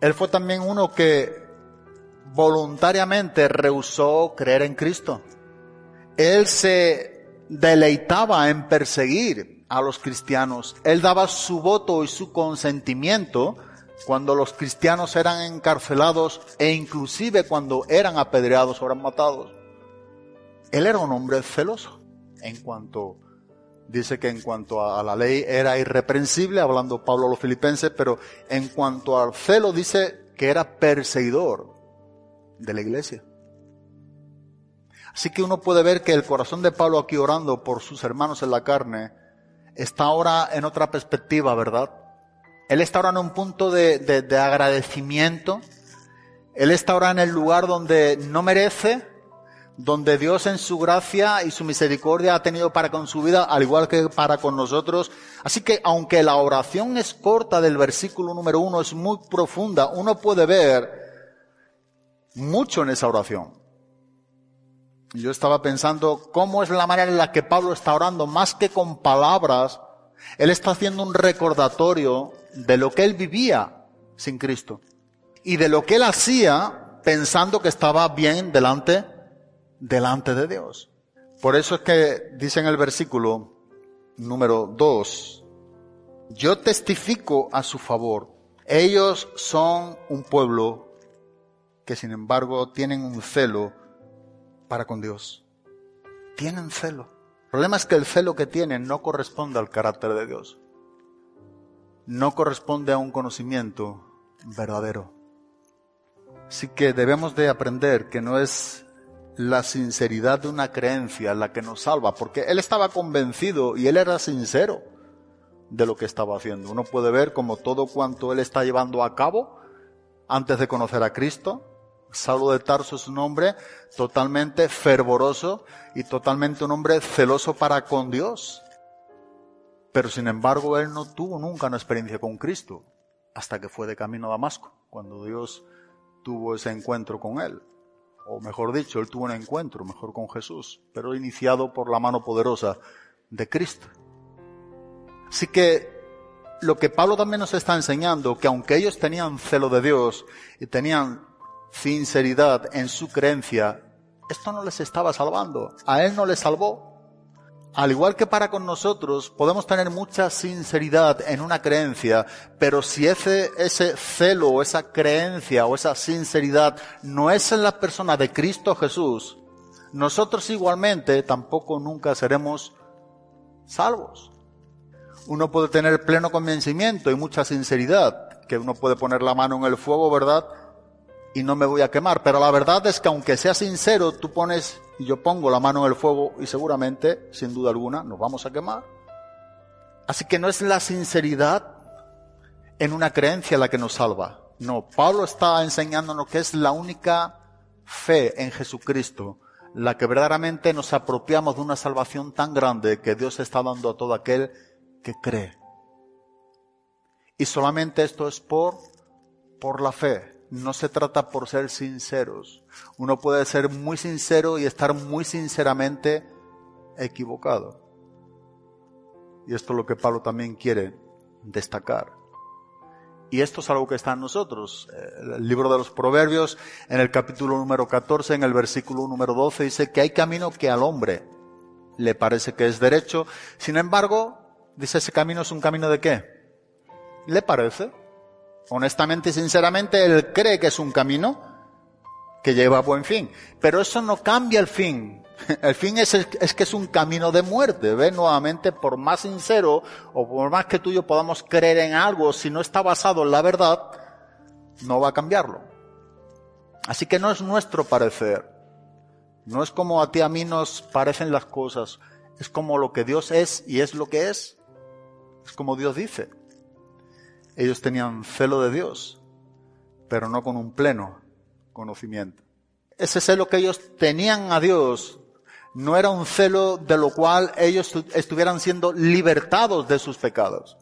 Él fue también uno que voluntariamente rehusó creer en Cristo. Él se deleitaba en perseguir a los cristianos. Él daba su voto y su consentimiento cuando los cristianos eran encarcelados e inclusive cuando eran apedreados o eran matados. Él era un hombre celoso en cuanto dice que en cuanto a la ley era irreprensible, hablando Pablo a los filipenses, pero en cuanto al celo dice que era perseguidor de la iglesia. Así que uno puede ver que el corazón de Pablo aquí orando por sus hermanos en la carne está ahora en otra perspectiva, ¿verdad? Él está ahora en un punto de, de agradecimiento. Él está ahora en el lugar donde no merece, donde Dios en su gracia y su misericordia ha tenido para con su vida, al igual que para con nosotros. Así que aunque la oración es corta del versículo número uno, es muy profunda, uno puede ver mucho en esa oración. Yo estaba pensando cómo es la manera en la que Pablo está orando, más que con palabras, él está haciendo un recordatorio de lo que él vivía sin Cristo y de lo que él hacía pensando que estaba bien delante, delante de Dios. Por eso es que dice en el versículo número 2, yo testifico a su favor. Ellos son un pueblo que sin embargo tienen un celo para con Dios. Tienen celo. El problema es que el celo que tienen no corresponde al carácter de Dios. No corresponde a un conocimiento verdadero. Así que debemos de aprender que no es la sinceridad de una creencia la que nos salva, porque él estaba convencido y él era sincero de lo que estaba haciendo. Uno puede ver como todo cuanto él está llevando a cabo antes de conocer a Cristo, Saulo de Tarso es un hombre totalmente fervoroso y totalmente un hombre celoso para con Dios. Pero sin embargo, él no tuvo nunca una experiencia con Cristo hasta que fue de camino a Damasco, cuando Dios tuvo ese encuentro con él. O mejor dicho, él tuvo un encuentro mejor con Jesús, pero iniciado por la mano poderosa de Cristo. Así que lo que Pablo también nos está enseñando, que aunque ellos tenían celo de Dios y tenían sinceridad en su creencia, esto no les estaba salvando. A él no le salvó. Al igual que para con nosotros, podemos tener mucha sinceridad en una creencia, pero si ese, ese celo o esa creencia o esa sinceridad no es en la persona de Cristo Jesús, nosotros igualmente tampoco nunca seremos salvos. Uno puede tener pleno convencimiento y mucha sinceridad, que uno puede poner la mano en el fuego, ¿verdad? Y no me voy a quemar. Pero la verdad es que aunque sea sincero, tú pones y yo pongo la mano en el fuego y seguramente, sin duda alguna, nos vamos a quemar. Así que no es la sinceridad en una creencia la que nos salva. No, Pablo está enseñándonos que es la única fe en Jesucristo la que verdaderamente nos apropiamos de una salvación tan grande que Dios está dando a todo aquel que cree. Y solamente esto es por, por la fe no se trata por ser sinceros. Uno puede ser muy sincero y estar muy sinceramente equivocado. Y esto es lo que Pablo también quiere destacar. Y esto es algo que está en nosotros. El libro de los Proverbios, en el capítulo número 14, en el versículo número 12, dice que hay camino que al hombre le parece que es derecho. Sin embargo, dice ese camino es un camino de qué? ¿Le parece? Honestamente y sinceramente, él cree que es un camino que lleva a buen fin. Pero eso no cambia el fin. El fin es, es que es un camino de muerte. ¿Ves? Nuevamente, por más sincero o por más que tú y yo podamos creer en algo, si no está basado en la verdad, no va a cambiarlo. Así que no es nuestro parecer. No es como a ti a mí nos parecen las cosas. Es como lo que Dios es y es lo que es. Es como Dios dice. Ellos tenían celo de Dios, pero no con un pleno conocimiento. Ese celo que ellos tenían a Dios no era un celo de lo cual ellos estuvieran siendo libertados de sus pecados.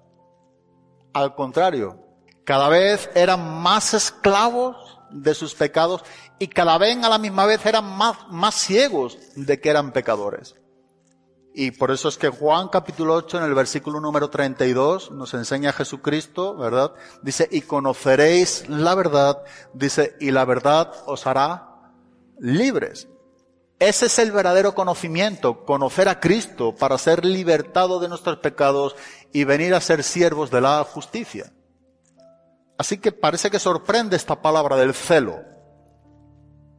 Al contrario, cada vez eran más esclavos de sus pecados y cada vez a la misma vez eran más, más ciegos de que eran pecadores. Y por eso es que Juan capítulo 8 en el versículo número 32 nos enseña a Jesucristo, ¿verdad? Dice, y conoceréis la verdad, dice, y la verdad os hará libres. Ese es el verdadero conocimiento, conocer a Cristo para ser libertado de nuestros pecados y venir a ser siervos de la justicia. Así que parece que sorprende esta palabra del celo.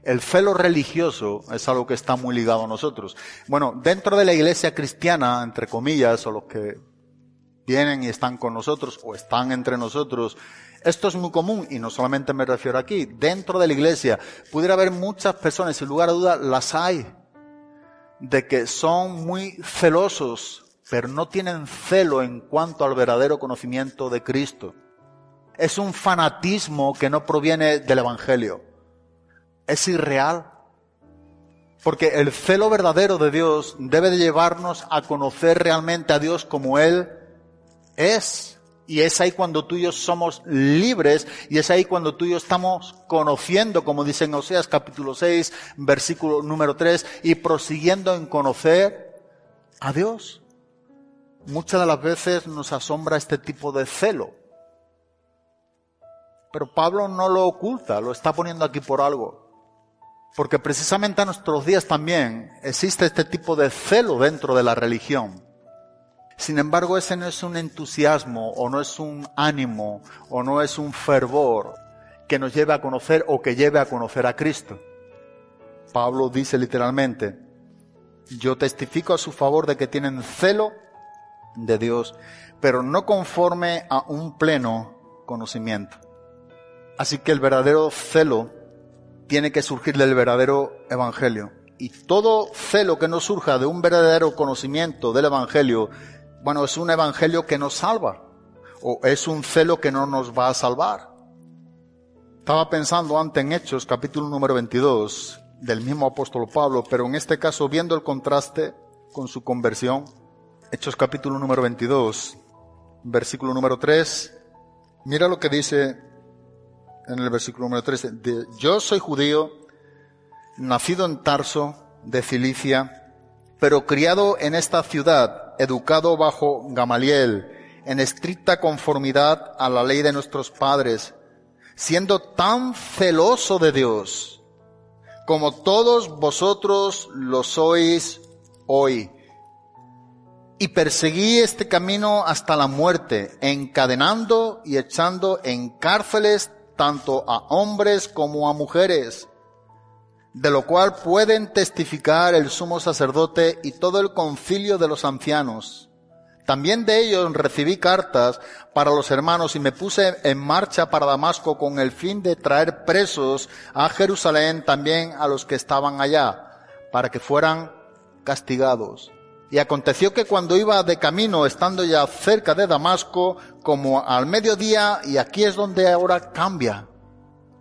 El celo religioso es algo que está muy ligado a nosotros. Bueno, dentro de la iglesia cristiana, entre comillas, o los que vienen y están con nosotros o están entre nosotros, esto es muy común y no solamente me refiero aquí. Dentro de la iglesia pudiera haber muchas personas, sin lugar a dudas las hay, de que son muy celosos, pero no tienen celo en cuanto al verdadero conocimiento de Cristo. Es un fanatismo que no proviene del Evangelio es irreal. Porque el celo verdadero de Dios debe de llevarnos a conocer realmente a Dios como Él es. Y es ahí cuando tú y yo somos libres y es ahí cuando tú y yo estamos conociendo, como dice en Oseas capítulo 6, versículo número 3, y prosiguiendo en conocer a Dios. Muchas de las veces nos asombra este tipo de celo. Pero Pablo no lo oculta, lo está poniendo aquí por algo. Porque precisamente a nuestros días también existe este tipo de celo dentro de la religión. Sin embargo, ese no es un entusiasmo o no es un ánimo o no es un fervor que nos lleve a conocer o que lleve a conocer a Cristo. Pablo dice literalmente, yo testifico a su favor de que tienen celo de Dios, pero no conforme a un pleno conocimiento. Así que el verdadero celo tiene que surgir del verdadero evangelio. Y todo celo que no surja de un verdadero conocimiento del evangelio, bueno, es un evangelio que nos salva. O es un celo que no nos va a salvar. Estaba pensando antes en Hechos, capítulo número 22, del mismo apóstol Pablo, pero en este caso, viendo el contraste con su conversión, Hechos capítulo número 22, versículo número 3, mira lo que dice en el versículo número 13, yo soy judío, nacido en Tarso, de Cilicia, pero criado en esta ciudad, educado bajo Gamaliel, en estricta conformidad a la ley de nuestros padres, siendo tan celoso de Dios, como todos vosotros lo sois hoy. Y perseguí este camino hasta la muerte, encadenando y echando en cárceles tanto a hombres como a mujeres, de lo cual pueden testificar el sumo sacerdote y todo el concilio de los ancianos. También de ellos recibí cartas para los hermanos y me puse en marcha para Damasco con el fin de traer presos a Jerusalén también a los que estaban allá, para que fueran castigados. Y aconteció que cuando iba de camino, estando ya cerca de Damasco, como al mediodía, y aquí es donde ahora cambia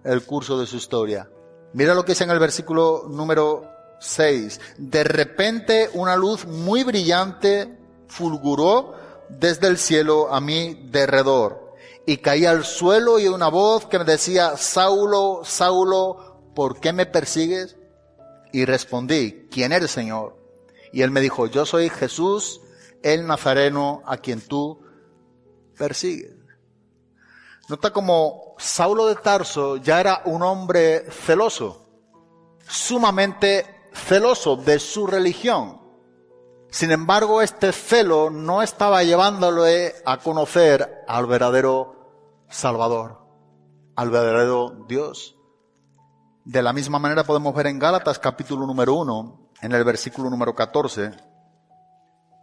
el curso de su historia. Mira lo que dice en el versículo número 6. De repente una luz muy brillante fulguró desde el cielo a mi derredor. Y caí al suelo y una voz que me decía, Saulo, Saulo, ¿por qué me persigues? Y respondí, ¿quién eres, Señor? Y él me dijo, yo soy Jesús, el Nazareno, a quien tú persigues. Nota como Saulo de Tarso ya era un hombre celoso, sumamente celoso de su religión. Sin embargo, este celo no estaba llevándole a conocer al verdadero Salvador, al verdadero Dios. De la misma manera podemos ver en Gálatas capítulo número uno, en el versículo número 14.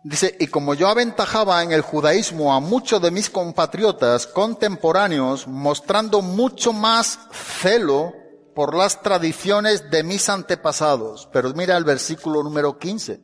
Dice, y como yo aventajaba en el judaísmo a muchos de mis compatriotas contemporáneos, mostrando mucho más celo por las tradiciones de mis antepasados. Pero mira el versículo número 15.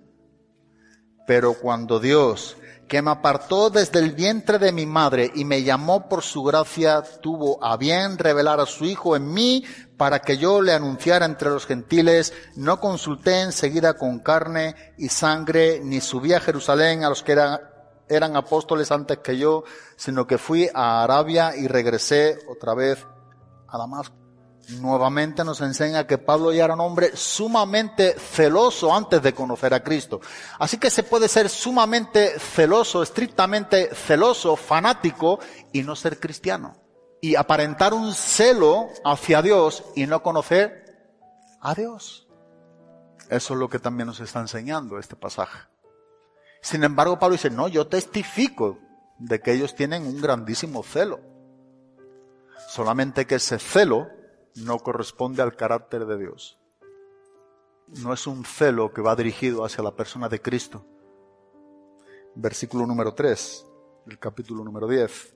Pero cuando Dios, que me apartó desde el vientre de mi madre y me llamó por su gracia, tuvo a bien revelar a su Hijo en mí para que yo le anunciara entre los gentiles, no consulté enseguida con carne y sangre, ni subí a Jerusalén a los que eran, eran apóstoles antes que yo, sino que fui a Arabia y regresé otra vez a Damasco. Nuevamente nos enseña que Pablo ya era un hombre sumamente celoso antes de conocer a Cristo. Así que se puede ser sumamente celoso, estrictamente celoso, fanático y no ser cristiano y aparentar un celo hacia Dios y no conocer a Dios. Eso es lo que también nos está enseñando este pasaje. Sin embargo, Pablo dice, no, yo testifico de que ellos tienen un grandísimo celo. Solamente que ese celo no corresponde al carácter de Dios. no es un celo que va dirigido hacia la persona de Cristo. Versículo número 3 del capítulo número 10.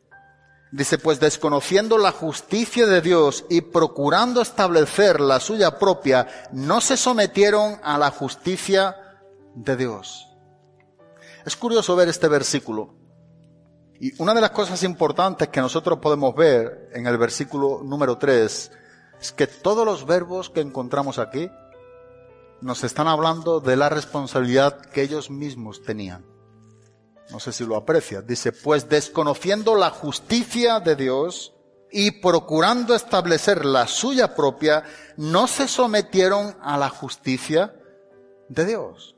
Dice, pues desconociendo la justicia de Dios y procurando establecer la suya propia, no se sometieron a la justicia de Dios. Es curioso ver este versículo. Y una de las cosas importantes que nosotros podemos ver en el versículo número 3 es que todos los verbos que encontramos aquí nos están hablando de la responsabilidad que ellos mismos tenían. No sé si lo aprecia. Dice, pues desconociendo la justicia de Dios y procurando establecer la suya propia, no se sometieron a la justicia de Dios.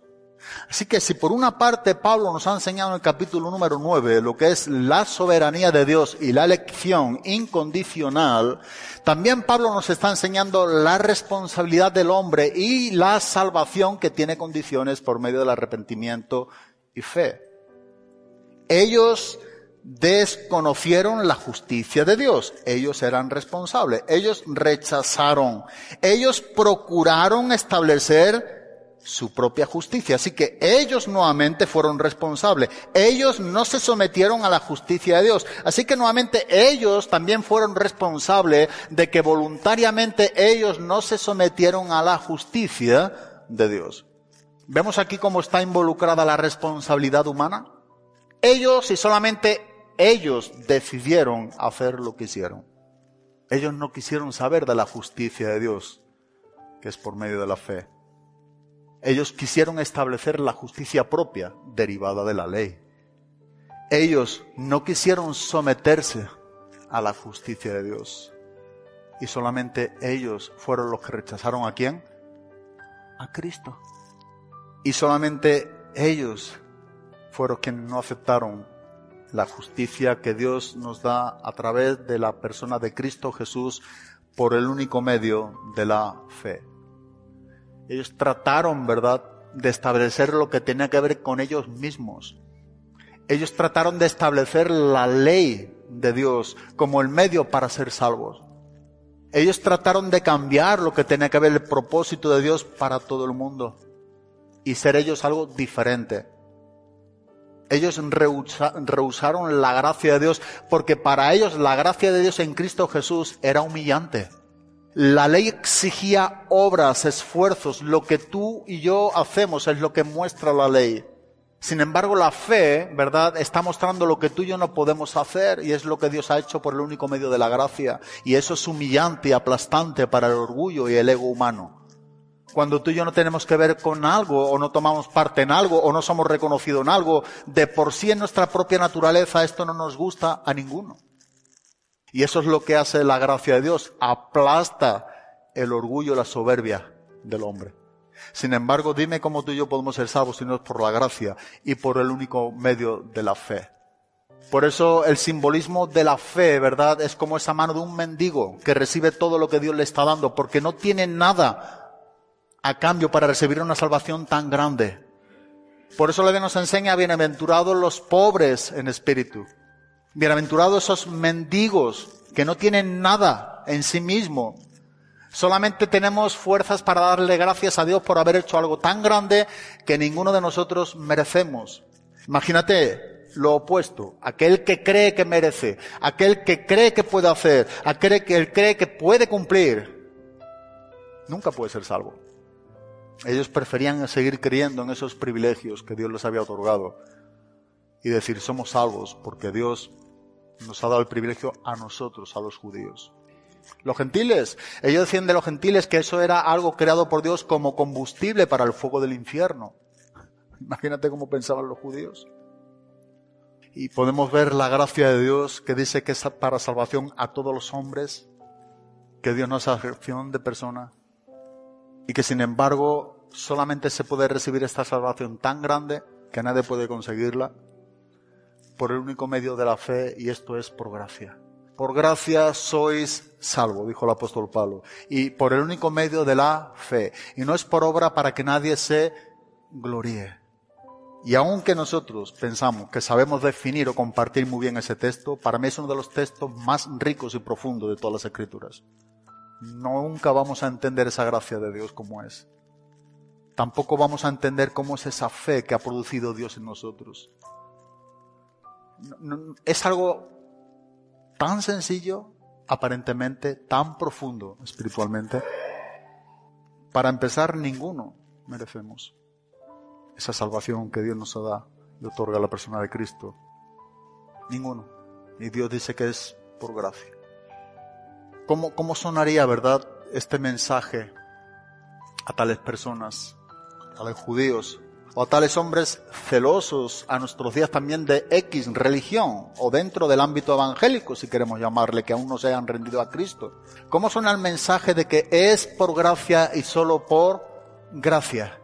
Así que si por una parte Pablo nos ha enseñado en el capítulo número 9 lo que es la soberanía de Dios y la elección incondicional, también Pablo nos está enseñando la responsabilidad del hombre y la salvación que tiene condiciones por medio del arrepentimiento y fe. Ellos desconocieron la justicia de Dios. Ellos eran responsables. Ellos rechazaron. Ellos procuraron establecer su propia justicia. Así que ellos nuevamente fueron responsables. Ellos no se sometieron a la justicia de Dios. Así que nuevamente ellos también fueron responsables de que voluntariamente ellos no se sometieron a la justicia de Dios. ¿Vemos aquí cómo está involucrada la responsabilidad humana? Ellos y solamente ellos decidieron hacer lo que hicieron. Ellos no quisieron saber de la justicia de Dios, que es por medio de la fe. Ellos quisieron establecer la justicia propia derivada de la ley. Ellos no quisieron someterse a la justicia de Dios. Y solamente ellos fueron los que rechazaron a quién? A Cristo. Y solamente ellos fueron quienes no aceptaron la justicia que Dios nos da a través de la persona de Cristo Jesús por el único medio de la fe. Ellos trataron, ¿verdad?, de establecer lo que tenía que ver con ellos mismos. Ellos trataron de establecer la ley de Dios como el medio para ser salvos. Ellos trataron de cambiar lo que tenía que ver el propósito de Dios para todo el mundo y ser ellos algo diferente. Ellos rehusaron la gracia de Dios porque para ellos la gracia de Dios en Cristo Jesús era humillante. La ley exigía obras, esfuerzos. Lo que tú y yo hacemos es lo que muestra la ley. Sin embargo, la fe, ¿verdad?, está mostrando lo que tú y yo no podemos hacer y es lo que Dios ha hecho por el único medio de la gracia. Y eso es humillante y aplastante para el orgullo y el ego humano cuando tú y yo no tenemos que ver con algo o no tomamos parte en algo o no somos reconocidos en algo, de por sí en nuestra propia naturaleza esto no nos gusta a ninguno. Y eso es lo que hace la gracia de Dios, aplasta el orgullo la soberbia del hombre. Sin embargo, dime cómo tú y yo podemos ser salvos si no es por la gracia y por el único medio de la fe. Por eso el simbolismo de la fe, ¿verdad? Es como esa mano de un mendigo que recibe todo lo que Dios le está dando porque no tiene nada a cambio para recibir una salvación tan grande. Por eso la Biblia nos enseña, bienaventurados los pobres en espíritu. Bienaventurados esos mendigos que no tienen nada en sí mismo. Solamente tenemos fuerzas para darle gracias a Dios por haber hecho algo tan grande que ninguno de nosotros merecemos. Imagínate lo opuesto, aquel que cree que merece, aquel que cree que puede hacer, aquel que cree que puede cumplir, nunca puede ser salvo. Ellos preferían seguir creyendo en esos privilegios que Dios les había otorgado y decir somos salvos porque Dios nos ha dado el privilegio a nosotros, a los judíos. Los gentiles, ellos decían de los gentiles que eso era algo creado por Dios como combustible para el fuego del infierno. Imagínate cómo pensaban los judíos. Y podemos ver la gracia de Dios que dice que es para salvación a todos los hombres, que Dios no es excepción de persona, y que sin embargo solamente se puede recibir esta salvación tan grande que nadie puede conseguirla por el único medio de la fe y esto es por gracia. Por gracia sois salvo, dijo el apóstol Pablo, y por el único medio de la fe. Y no es por obra para que nadie se gloríe. Y aunque nosotros pensamos que sabemos definir o compartir muy bien ese texto, para mí es uno de los textos más ricos y profundos de todas las escrituras nunca vamos a entender esa gracia de Dios como es. tampoco vamos a entender cómo es esa fe que ha producido Dios en nosotros. Es algo tan sencillo, aparentemente, tan profundo espiritualmente. Para empezar, ninguno merecemos esa salvación que Dios nos da y otorga a la persona de Cristo. Ninguno. Y Dios dice que es por gracia. ¿Cómo, cómo sonaría, verdad, este mensaje a tales personas, a los judíos, o tales hombres celosos a nuestros días también de X religión, o dentro del ámbito evangélico, si queremos llamarle, que aún no se hayan rendido a Cristo? ¿Cómo suena el mensaje de que es por gracia y solo por gracia?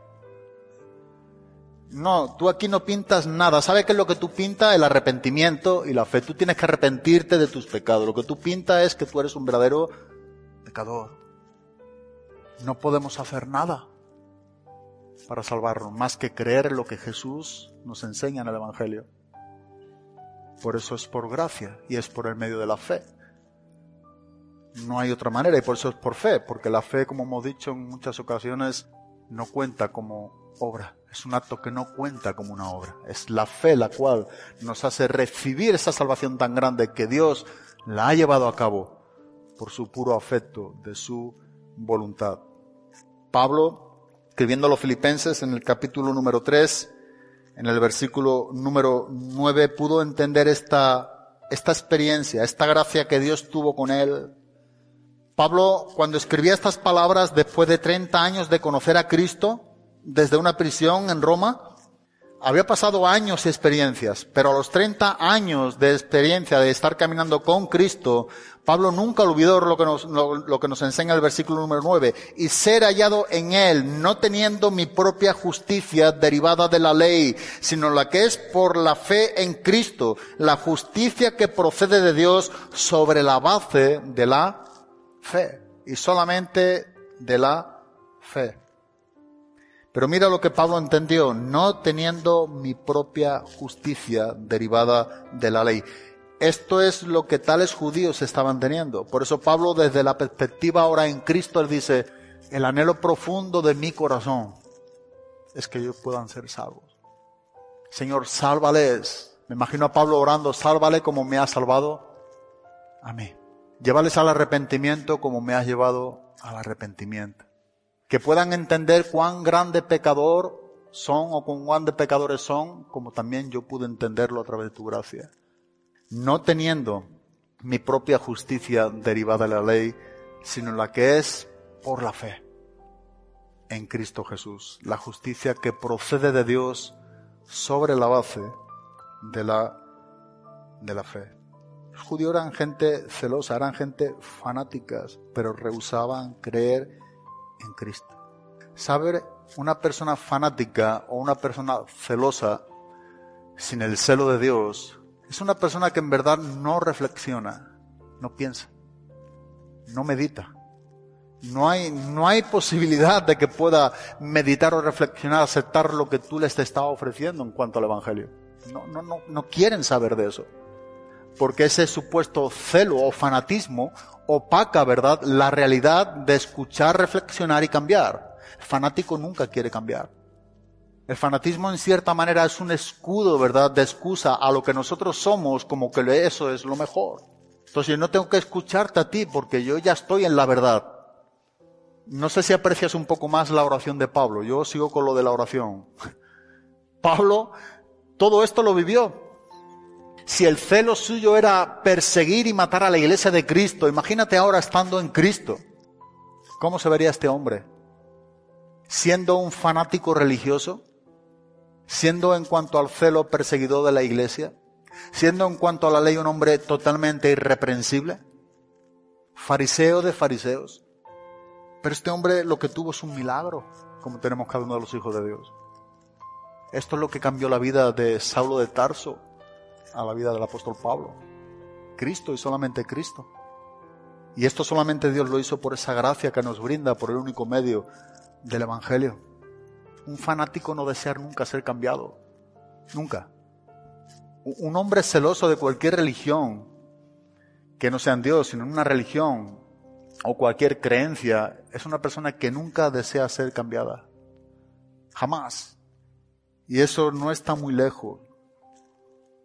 No, tú aquí no pintas nada. ¿Sabe qué es lo que tú pintas? El arrepentimiento y la fe. Tú tienes que arrepentirte de tus pecados. Lo que tú pintas es que tú eres un verdadero pecador. No podemos hacer nada para salvarnos, más que creer lo que Jesús nos enseña en el Evangelio. Por eso es por gracia y es por el medio de la fe. No hay otra manera y por eso es por fe, porque la fe, como hemos dicho en muchas ocasiones, no cuenta como obra. Es un acto que no cuenta como una obra. Es la fe la cual nos hace recibir esa salvación tan grande que Dios la ha llevado a cabo por su puro afecto de su voluntad. Pablo, escribiendo a los filipenses en el capítulo número 3, en el versículo número 9, pudo entender esta, esta experiencia, esta gracia que Dios tuvo con él. Pablo, cuando escribía estas palabras después de 30 años de conocer a Cristo, desde una prisión en Roma. Había pasado años y experiencias, pero a los 30 años de experiencia de estar caminando con Cristo, Pablo nunca olvidó lo que nos, lo, que nos enseña el versículo número 9, y ser hallado en él, no teniendo mi propia justicia derivada de la ley, sino la que es por la fe en Cristo, la justicia que procede de Dios sobre la base de la fe, y solamente de la fe. Pero mira lo que Pablo entendió, no teniendo mi propia justicia derivada de la ley. Esto es lo que tales judíos estaban teniendo. Por eso Pablo desde la perspectiva ahora en Cristo, él dice, el anhelo profundo de mi corazón es que ellos puedan ser salvos. Señor, sálvales. Me imagino a Pablo orando, sálvale como me has salvado a mí. Llévales al arrepentimiento como me has llevado al arrepentimiento que puedan entender cuán grande pecador son o cuán grandes pecadores son, como también yo pude entenderlo a través de tu gracia. No teniendo mi propia justicia derivada de la ley, sino la que es por la fe en Cristo Jesús, la justicia que procede de Dios sobre la base de la, de la fe. Los judíos eran gente celosa, eran gente fanáticas, pero rehusaban creer en Cristo. Saber una persona fanática o una persona celosa sin el celo de Dios es una persona que en verdad no reflexiona, no piensa, no medita. No hay, no hay posibilidad de que pueda meditar o reflexionar, aceptar lo que tú les estaba ofreciendo en cuanto al Evangelio. No, no, no, no quieren saber de eso. Porque ese supuesto celo o fanatismo opaca, ¿verdad?, la realidad de escuchar, reflexionar y cambiar. El fanático nunca quiere cambiar. El fanatismo en cierta manera es un escudo, ¿verdad?, de excusa a lo que nosotros somos como que eso es lo mejor. Entonces yo no tengo que escucharte a ti porque yo ya estoy en la verdad. No sé si aprecias un poco más la oración de Pablo. Yo sigo con lo de la oración. Pablo todo esto lo vivió si el celo suyo era perseguir y matar a la iglesia de Cristo, imagínate ahora estando en Cristo. ¿Cómo se vería este hombre? Siendo un fanático religioso, siendo en cuanto al celo perseguidor de la iglesia, siendo en cuanto a la ley un hombre totalmente irreprensible, fariseo de fariseos. Pero este hombre lo que tuvo es un milagro, como tenemos cada uno de los hijos de Dios. Esto es lo que cambió la vida de Saulo de Tarso, a la vida del apóstol Pablo. Cristo y solamente Cristo. Y esto solamente Dios lo hizo por esa gracia que nos brinda, por el único medio del Evangelio. Un fanático no desea nunca ser cambiado. Nunca. Un hombre celoso de cualquier religión, que no sea en Dios, sino en una religión o cualquier creencia, es una persona que nunca desea ser cambiada. Jamás. Y eso no está muy lejos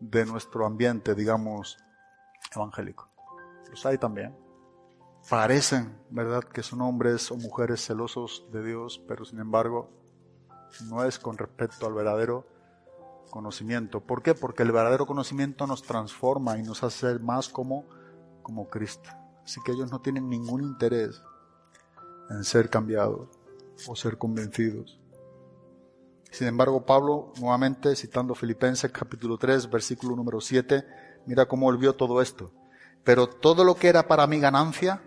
de nuestro ambiente, digamos, evangélico. Los hay también. Parecen, ¿verdad?, que son hombres o mujeres celosos de Dios, pero sin embargo no es con respecto al verdadero conocimiento. ¿Por qué? Porque el verdadero conocimiento nos transforma y nos hace ser más como, como Cristo. Así que ellos no tienen ningún interés en ser cambiados o ser convencidos. Sin embargo, Pablo, nuevamente citando Filipenses capítulo 3, versículo número 7, mira cómo volvió todo esto. Pero todo lo que era para mi ganancia,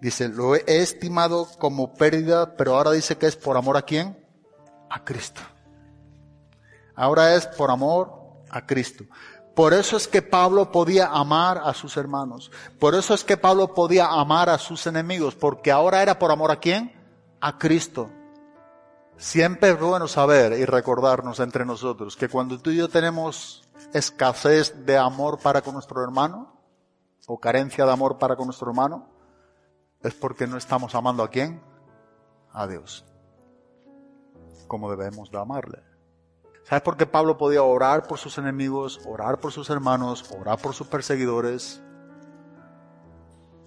dice, lo he estimado como pérdida, pero ahora dice que es por amor a quién? A Cristo. Ahora es por amor a Cristo. Por eso es que Pablo podía amar a sus hermanos. Por eso es que Pablo podía amar a sus enemigos, porque ahora era por amor a quién? A Cristo. Siempre es bueno saber y recordarnos entre nosotros que cuando tú y yo tenemos escasez de amor para con nuestro hermano, o carencia de amor para con nuestro hermano, es porque no estamos amando a quién? A Dios. Como debemos de amarle. ¿Sabes por qué Pablo podía orar por sus enemigos, orar por sus hermanos, orar por sus perseguidores?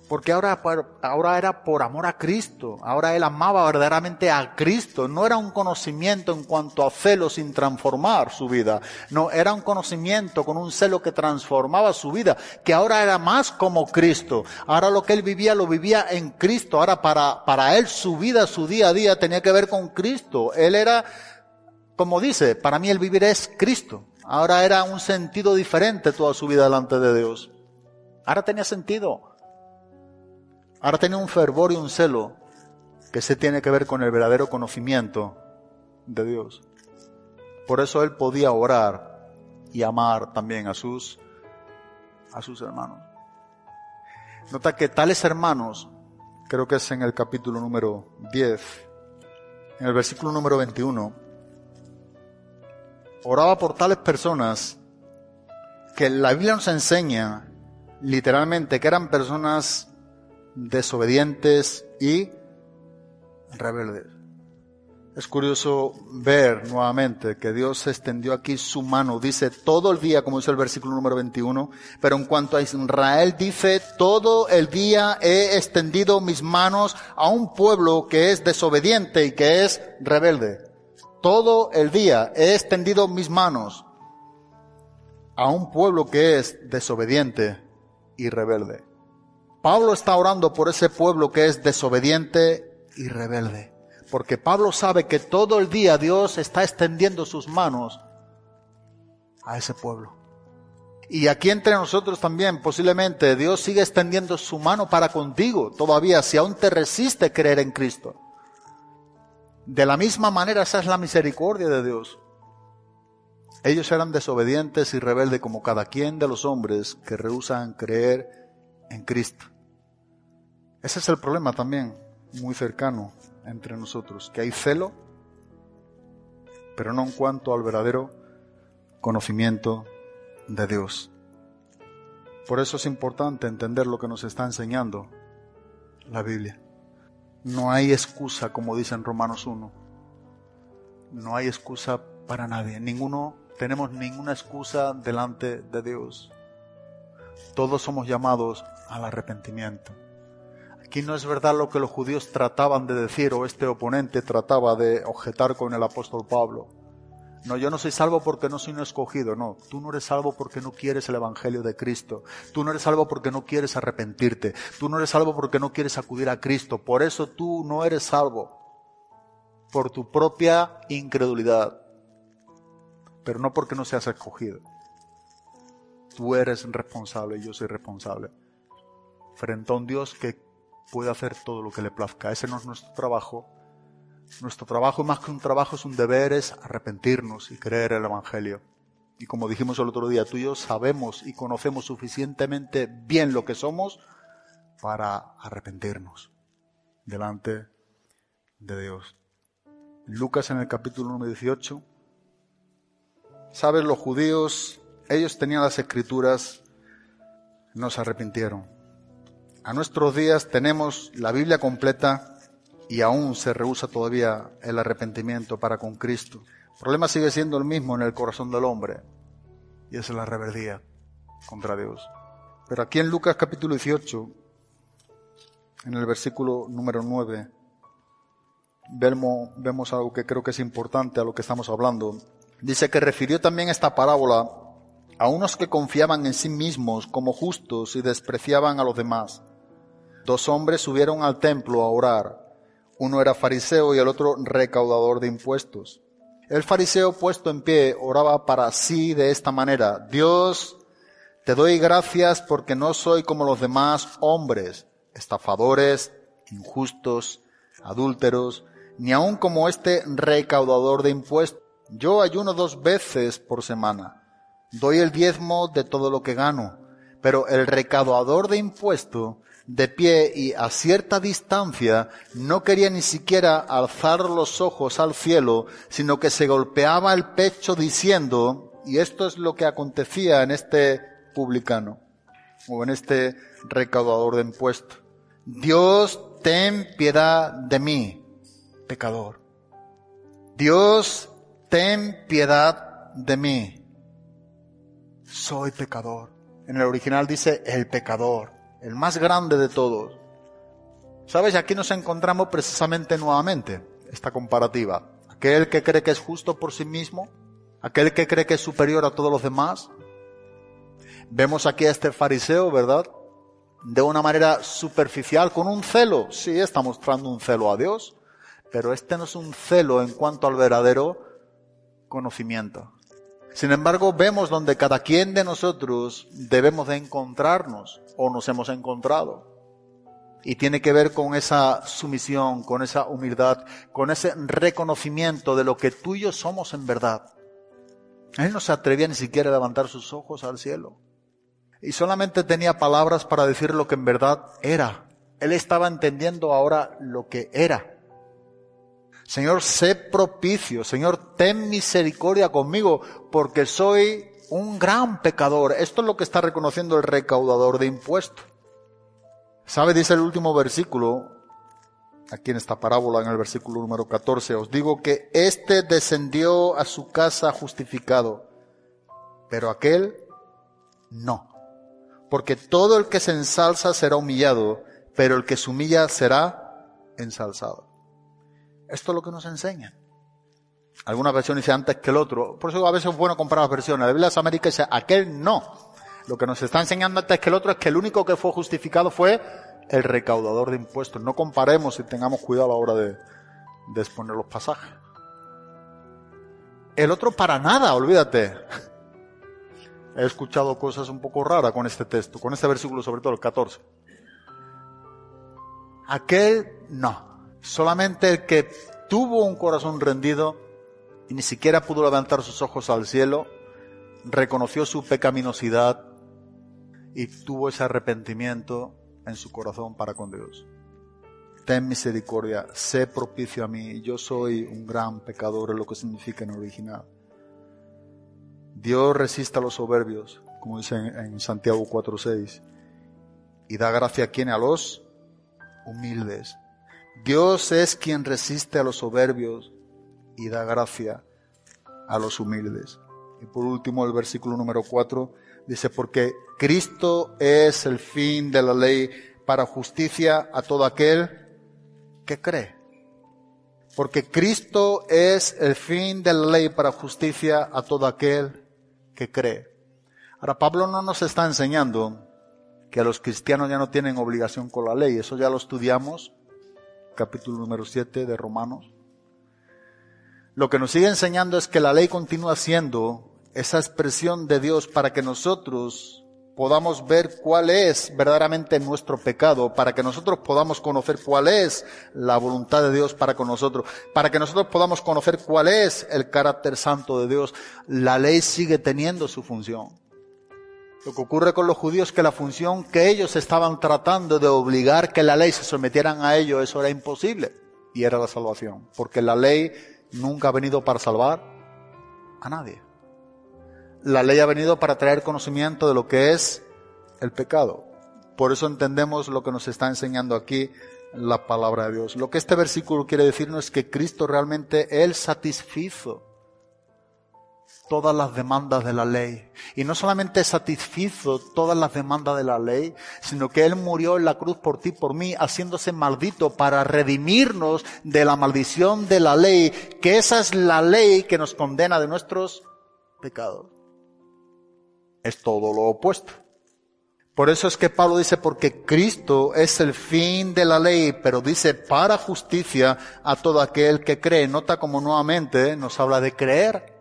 Porque ahora, ahora era por amor a Cristo, ahora él amaba verdaderamente a Cristo, no era un conocimiento en cuanto a celo sin transformar su vida, no, era un conocimiento con un celo que transformaba su vida, que ahora era más como Cristo, ahora lo que él vivía lo vivía en Cristo, ahora para, para él su vida, su día a día tenía que ver con Cristo, él era, como dice, para mí el vivir es Cristo, ahora era un sentido diferente toda su vida delante de Dios, ahora tenía sentido. Ahora tiene un fervor y un celo que se tiene que ver con el verdadero conocimiento de Dios. Por eso él podía orar y amar también a sus, a sus hermanos. Nota que tales hermanos, creo que es en el capítulo número 10, en el versículo número 21, oraba por tales personas que la Biblia nos enseña literalmente que eran personas desobedientes y rebeldes. Es curioso ver nuevamente que Dios extendió aquí su mano, dice todo el día, como dice el versículo número 21, pero en cuanto a Israel dice, todo el día he extendido mis manos a un pueblo que es desobediente y que es rebelde. Todo el día he extendido mis manos a un pueblo que es desobediente y rebelde. Pablo está orando por ese pueblo que es desobediente y rebelde. Porque Pablo sabe que todo el día Dios está extendiendo sus manos a ese pueblo. Y aquí entre nosotros también posiblemente Dios sigue extendiendo su mano para contigo todavía si aún te resiste creer en Cristo. De la misma manera esa es la misericordia de Dios. Ellos eran desobedientes y rebeldes como cada quien de los hombres que rehusan creer en Cristo. Ese es el problema también, muy cercano entre nosotros, que hay celo, pero no en cuanto al verdadero conocimiento de Dios. Por eso es importante entender lo que nos está enseñando la Biblia. No hay excusa, como dice en Romanos 1. No hay excusa para nadie. Ninguno tenemos ninguna excusa delante de Dios. Todos somos llamados al arrepentimiento. Aquí no es verdad lo que los judíos trataban de decir o este oponente trataba de objetar con el apóstol Pablo. No, yo no soy salvo porque no soy un escogido, no. Tú no eres salvo porque no quieres el Evangelio de Cristo. Tú no eres salvo porque no quieres arrepentirte. Tú no eres salvo porque no quieres acudir a Cristo. Por eso tú no eres salvo. Por tu propia incredulidad. Pero no porque no seas escogido. Tú eres responsable y yo soy responsable. Frente a un Dios que puede hacer todo lo que le plazca. Ese no es nuestro trabajo. Nuestro trabajo, más que un trabajo, es un deber, es arrepentirnos y creer el Evangelio. Y como dijimos el otro día, tú y yo sabemos y conocemos suficientemente bien lo que somos para arrepentirnos delante de Dios. Lucas en el capítulo número 18, sabes, los judíos ellos tenían las escrituras, no se arrepintieron. A nuestros días tenemos la Biblia completa, y aún se rehúsa todavía el arrepentimiento para con Cristo. El problema sigue siendo el mismo en el corazón del hombre y es la rebeldía contra Dios. Pero aquí en Lucas capítulo 18, en el versículo número 9, vemos, vemos algo que creo que es importante a lo que estamos hablando. Dice que refirió también esta parábola a unos que confiaban en sí mismos como justos y despreciaban a los demás. Dos hombres subieron al templo a orar. Uno era fariseo y el otro recaudador de impuestos. El fariseo puesto en pie oraba para sí de esta manera. Dios, te doy gracias porque no soy como los demás hombres, estafadores, injustos, adúlteros, ni aun como este recaudador de impuestos. Yo ayuno dos veces por semana. Doy el diezmo de todo lo que gano. Pero el recaudador de impuestos, de pie y a cierta distancia, no quería ni siquiera alzar los ojos al cielo, sino que se golpeaba el pecho diciendo, y esto es lo que acontecía en este publicano, o en este recaudador de impuestos. Dios, ten piedad de mí, pecador. Dios, ten piedad de mí. Soy pecador. En el original dice el pecador, el más grande de todos. ¿Sabes? Aquí nos encontramos precisamente nuevamente esta comparativa. Aquel que cree que es justo por sí mismo, aquel que cree que es superior a todos los demás. Vemos aquí a este fariseo, ¿verdad? De una manera superficial, con un celo. Sí, está mostrando un celo a Dios, pero este no es un celo en cuanto al verdadero conocimiento. Sin embargo, vemos donde cada quien de nosotros debemos de encontrarnos o nos hemos encontrado. Y tiene que ver con esa sumisión, con esa humildad, con ese reconocimiento de lo que tú y yo somos en verdad. Él no se atrevía ni siquiera a levantar sus ojos al cielo. Y solamente tenía palabras para decir lo que en verdad era. Él estaba entendiendo ahora lo que era. Señor, sé propicio. Señor, ten misericordia conmigo porque soy un gran pecador. Esto es lo que está reconociendo el recaudador de impuestos. ¿Sabe? Dice el último versículo, aquí en esta parábola, en el versículo número 14, os digo que éste descendió a su casa justificado, pero aquel no. Porque todo el que se ensalza será humillado, pero el que se humilla será ensalzado. Esto es lo que nos enseña. Algunas versiones dice antes que el otro. Por eso a veces es bueno comprar las versiones. La Biblia de América dice aquel no. Lo que nos está enseñando antes que el otro es que el único que fue justificado fue el recaudador de impuestos. No comparemos y tengamos cuidado a la hora de, de exponer los pasajes. El otro para nada, olvídate. He escuchado cosas un poco raras con este texto, con este versículo, sobre todo el 14. Aquel no. Solamente el que tuvo un corazón rendido y ni siquiera pudo levantar sus ojos al cielo, reconoció su pecaminosidad y tuvo ese arrepentimiento en su corazón para con Dios. Ten misericordia, sé propicio a mí, yo soy un gran pecador, es lo que significa en original. Dios resiste a los soberbios, como dice en, Santiago 4:6, y da gracia a quien a los humildes. Dios es quien resiste a los soberbios y da gracia a los humildes. Y por último, el versículo número 4 dice, porque Cristo es el fin de la ley para justicia a todo aquel que cree. Porque Cristo es el fin de la ley para justicia a todo aquel que cree. Ahora, Pablo no nos está enseñando que los cristianos ya no tienen obligación con la ley. Eso ya lo estudiamos capítulo número 7 de Romanos. Lo que nos sigue enseñando es que la ley continúa siendo esa expresión de Dios para que nosotros podamos ver cuál es verdaderamente nuestro pecado, para que nosotros podamos conocer cuál es la voluntad de Dios para con nosotros, para que nosotros podamos conocer cuál es el carácter santo de Dios. La ley sigue teniendo su función. Lo que ocurre con los judíos que la función que ellos estaban tratando de obligar que la ley se sometieran a ello, eso era imposible. Y era la salvación. Porque la ley nunca ha venido para salvar a nadie. La ley ha venido para traer conocimiento de lo que es el pecado. Por eso entendemos lo que nos está enseñando aquí la palabra de Dios. Lo que este versículo quiere decirnos es que Cristo realmente, Él satisfizo todas las demandas de la ley. Y no solamente satisfizo todas las demandas de la ley, sino que Él murió en la cruz por ti, por mí, haciéndose maldito para redimirnos de la maldición de la ley, que esa es la ley que nos condena de nuestros pecados. Es todo lo opuesto. Por eso es que Pablo dice, porque Cristo es el fin de la ley, pero dice para justicia a todo aquel que cree. Nota como nuevamente nos habla de creer.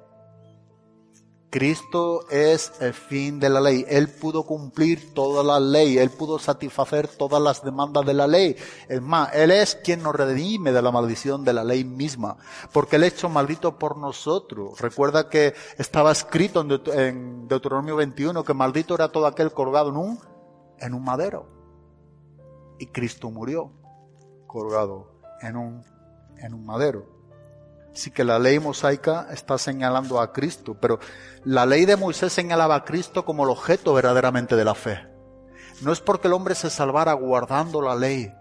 Cristo es el fin de la ley. Él pudo cumplir toda la ley. Él pudo satisfacer todas las demandas de la ley. Es más, Él es quien nos redime de la maldición de la ley misma. Porque Él hecho maldito por nosotros. Recuerda que estaba escrito en Deuteronomio 21 que maldito era todo aquel colgado en un, en un madero. Y Cristo murió colgado en un, en un madero. Sí que la ley mosaica está señalando a Cristo, pero la ley de Moisés señalaba a Cristo como el objeto verdaderamente de la fe. No es porque el hombre se salvara guardando la ley,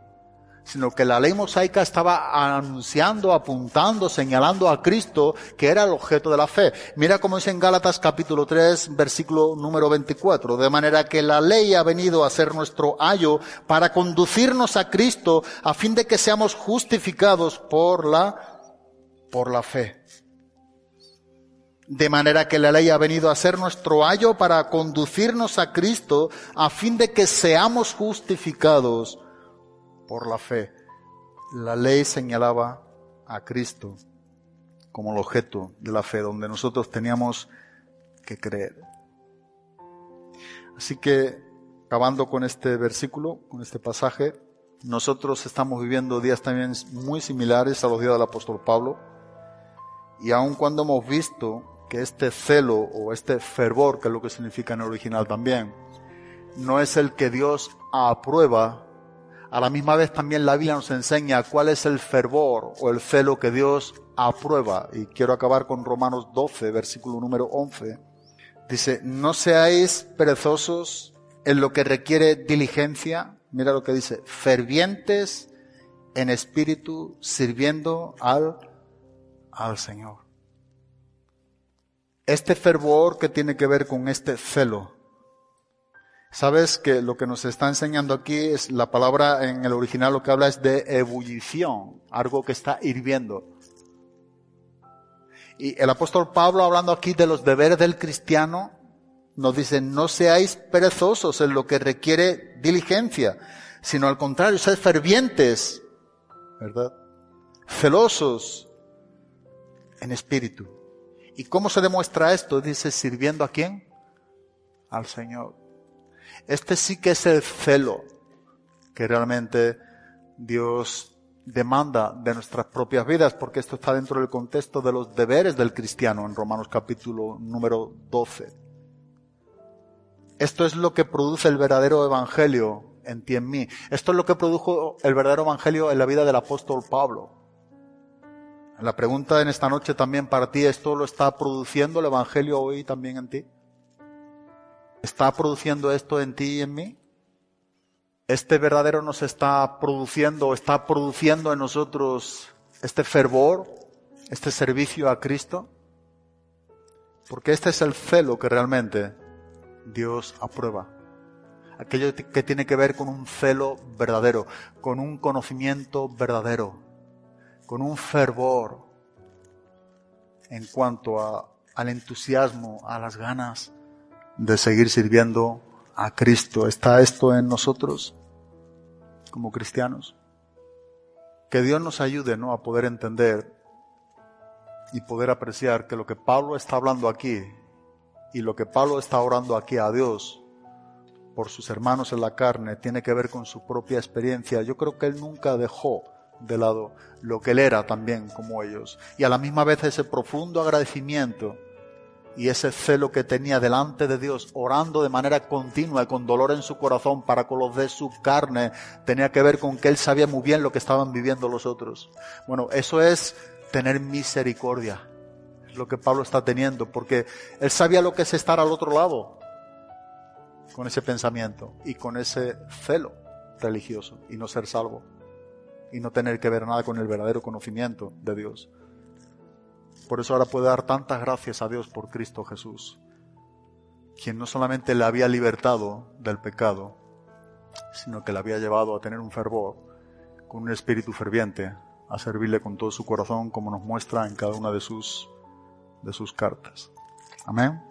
sino que la ley mosaica estaba anunciando, apuntando, señalando a Cristo que era el objeto de la fe. Mira cómo dice en Gálatas capítulo 3, versículo número 24, de manera que la ley ha venido a ser nuestro ayo para conducirnos a Cristo a fin de que seamos justificados por la por la fe. De manera que la ley ha venido a ser nuestro ayo para conducirnos a Cristo a fin de que seamos justificados por la fe. La ley señalaba a Cristo como el objeto de la fe, donde nosotros teníamos que creer. Así que, acabando con este versículo, con este pasaje, nosotros estamos viviendo días también muy similares a los días del apóstol Pablo. Y aun cuando hemos visto que este celo o este fervor, que es lo que significa en el original también, no es el que Dios aprueba, a la misma vez también la Biblia nos enseña cuál es el fervor o el celo que Dios aprueba. Y quiero acabar con Romanos 12, versículo número 11. Dice, no seáis perezosos en lo que requiere diligencia. Mira lo que dice, fervientes en espíritu, sirviendo al al Señor. Este fervor que tiene que ver con este celo. Sabes que lo que nos está enseñando aquí es la palabra en el original lo que habla es de ebullición, algo que está hirviendo. Y el apóstol Pablo hablando aquí de los deberes del cristiano nos dice, no seáis perezosos en lo que requiere diligencia, sino al contrario, sed fervientes, ¿verdad? Celosos, en espíritu. ¿Y cómo se demuestra esto? Dice, sirviendo a quién? Al Señor. Este sí que es el celo que realmente Dios demanda de nuestras propias vidas, porque esto está dentro del contexto de los deberes del cristiano en Romanos capítulo número 12. Esto es lo que produce el verdadero evangelio en ti en mí. Esto es lo que produjo el verdadero evangelio en la vida del apóstol Pablo. La pregunta en esta noche también para ti, ¿esto lo está produciendo el Evangelio hoy también en ti? ¿Está produciendo esto en ti y en mí? ¿Este verdadero nos está produciendo, está produciendo en nosotros este fervor, este servicio a Cristo? Porque este es el celo que realmente Dios aprueba. Aquello que tiene que ver con un celo verdadero, con un conocimiento verdadero con un fervor en cuanto a, al entusiasmo, a las ganas de seguir sirviendo a Cristo. ¿Está esto en nosotros como cristianos? Que Dios nos ayude ¿no? a poder entender y poder apreciar que lo que Pablo está hablando aquí y lo que Pablo está orando aquí a Dios por sus hermanos en la carne tiene que ver con su propia experiencia. Yo creo que él nunca dejó de lado lo que él era también como ellos. Y a la misma vez ese profundo agradecimiento y ese celo que tenía delante de Dios, orando de manera continua y con dolor en su corazón para con los de su carne, tenía que ver con que él sabía muy bien lo que estaban viviendo los otros. Bueno, eso es tener misericordia, es lo que Pablo está teniendo, porque él sabía lo que es estar al otro lado con ese pensamiento y con ese celo religioso y no ser salvo. Y no tener que ver nada con el verdadero conocimiento de Dios. Por eso ahora puede dar tantas gracias a Dios por Cristo Jesús, quien no solamente le había libertado del pecado, sino que le había llevado a tener un fervor, con un espíritu ferviente, a servirle con todo su corazón, como nos muestra en cada una de sus, de sus cartas. Amén.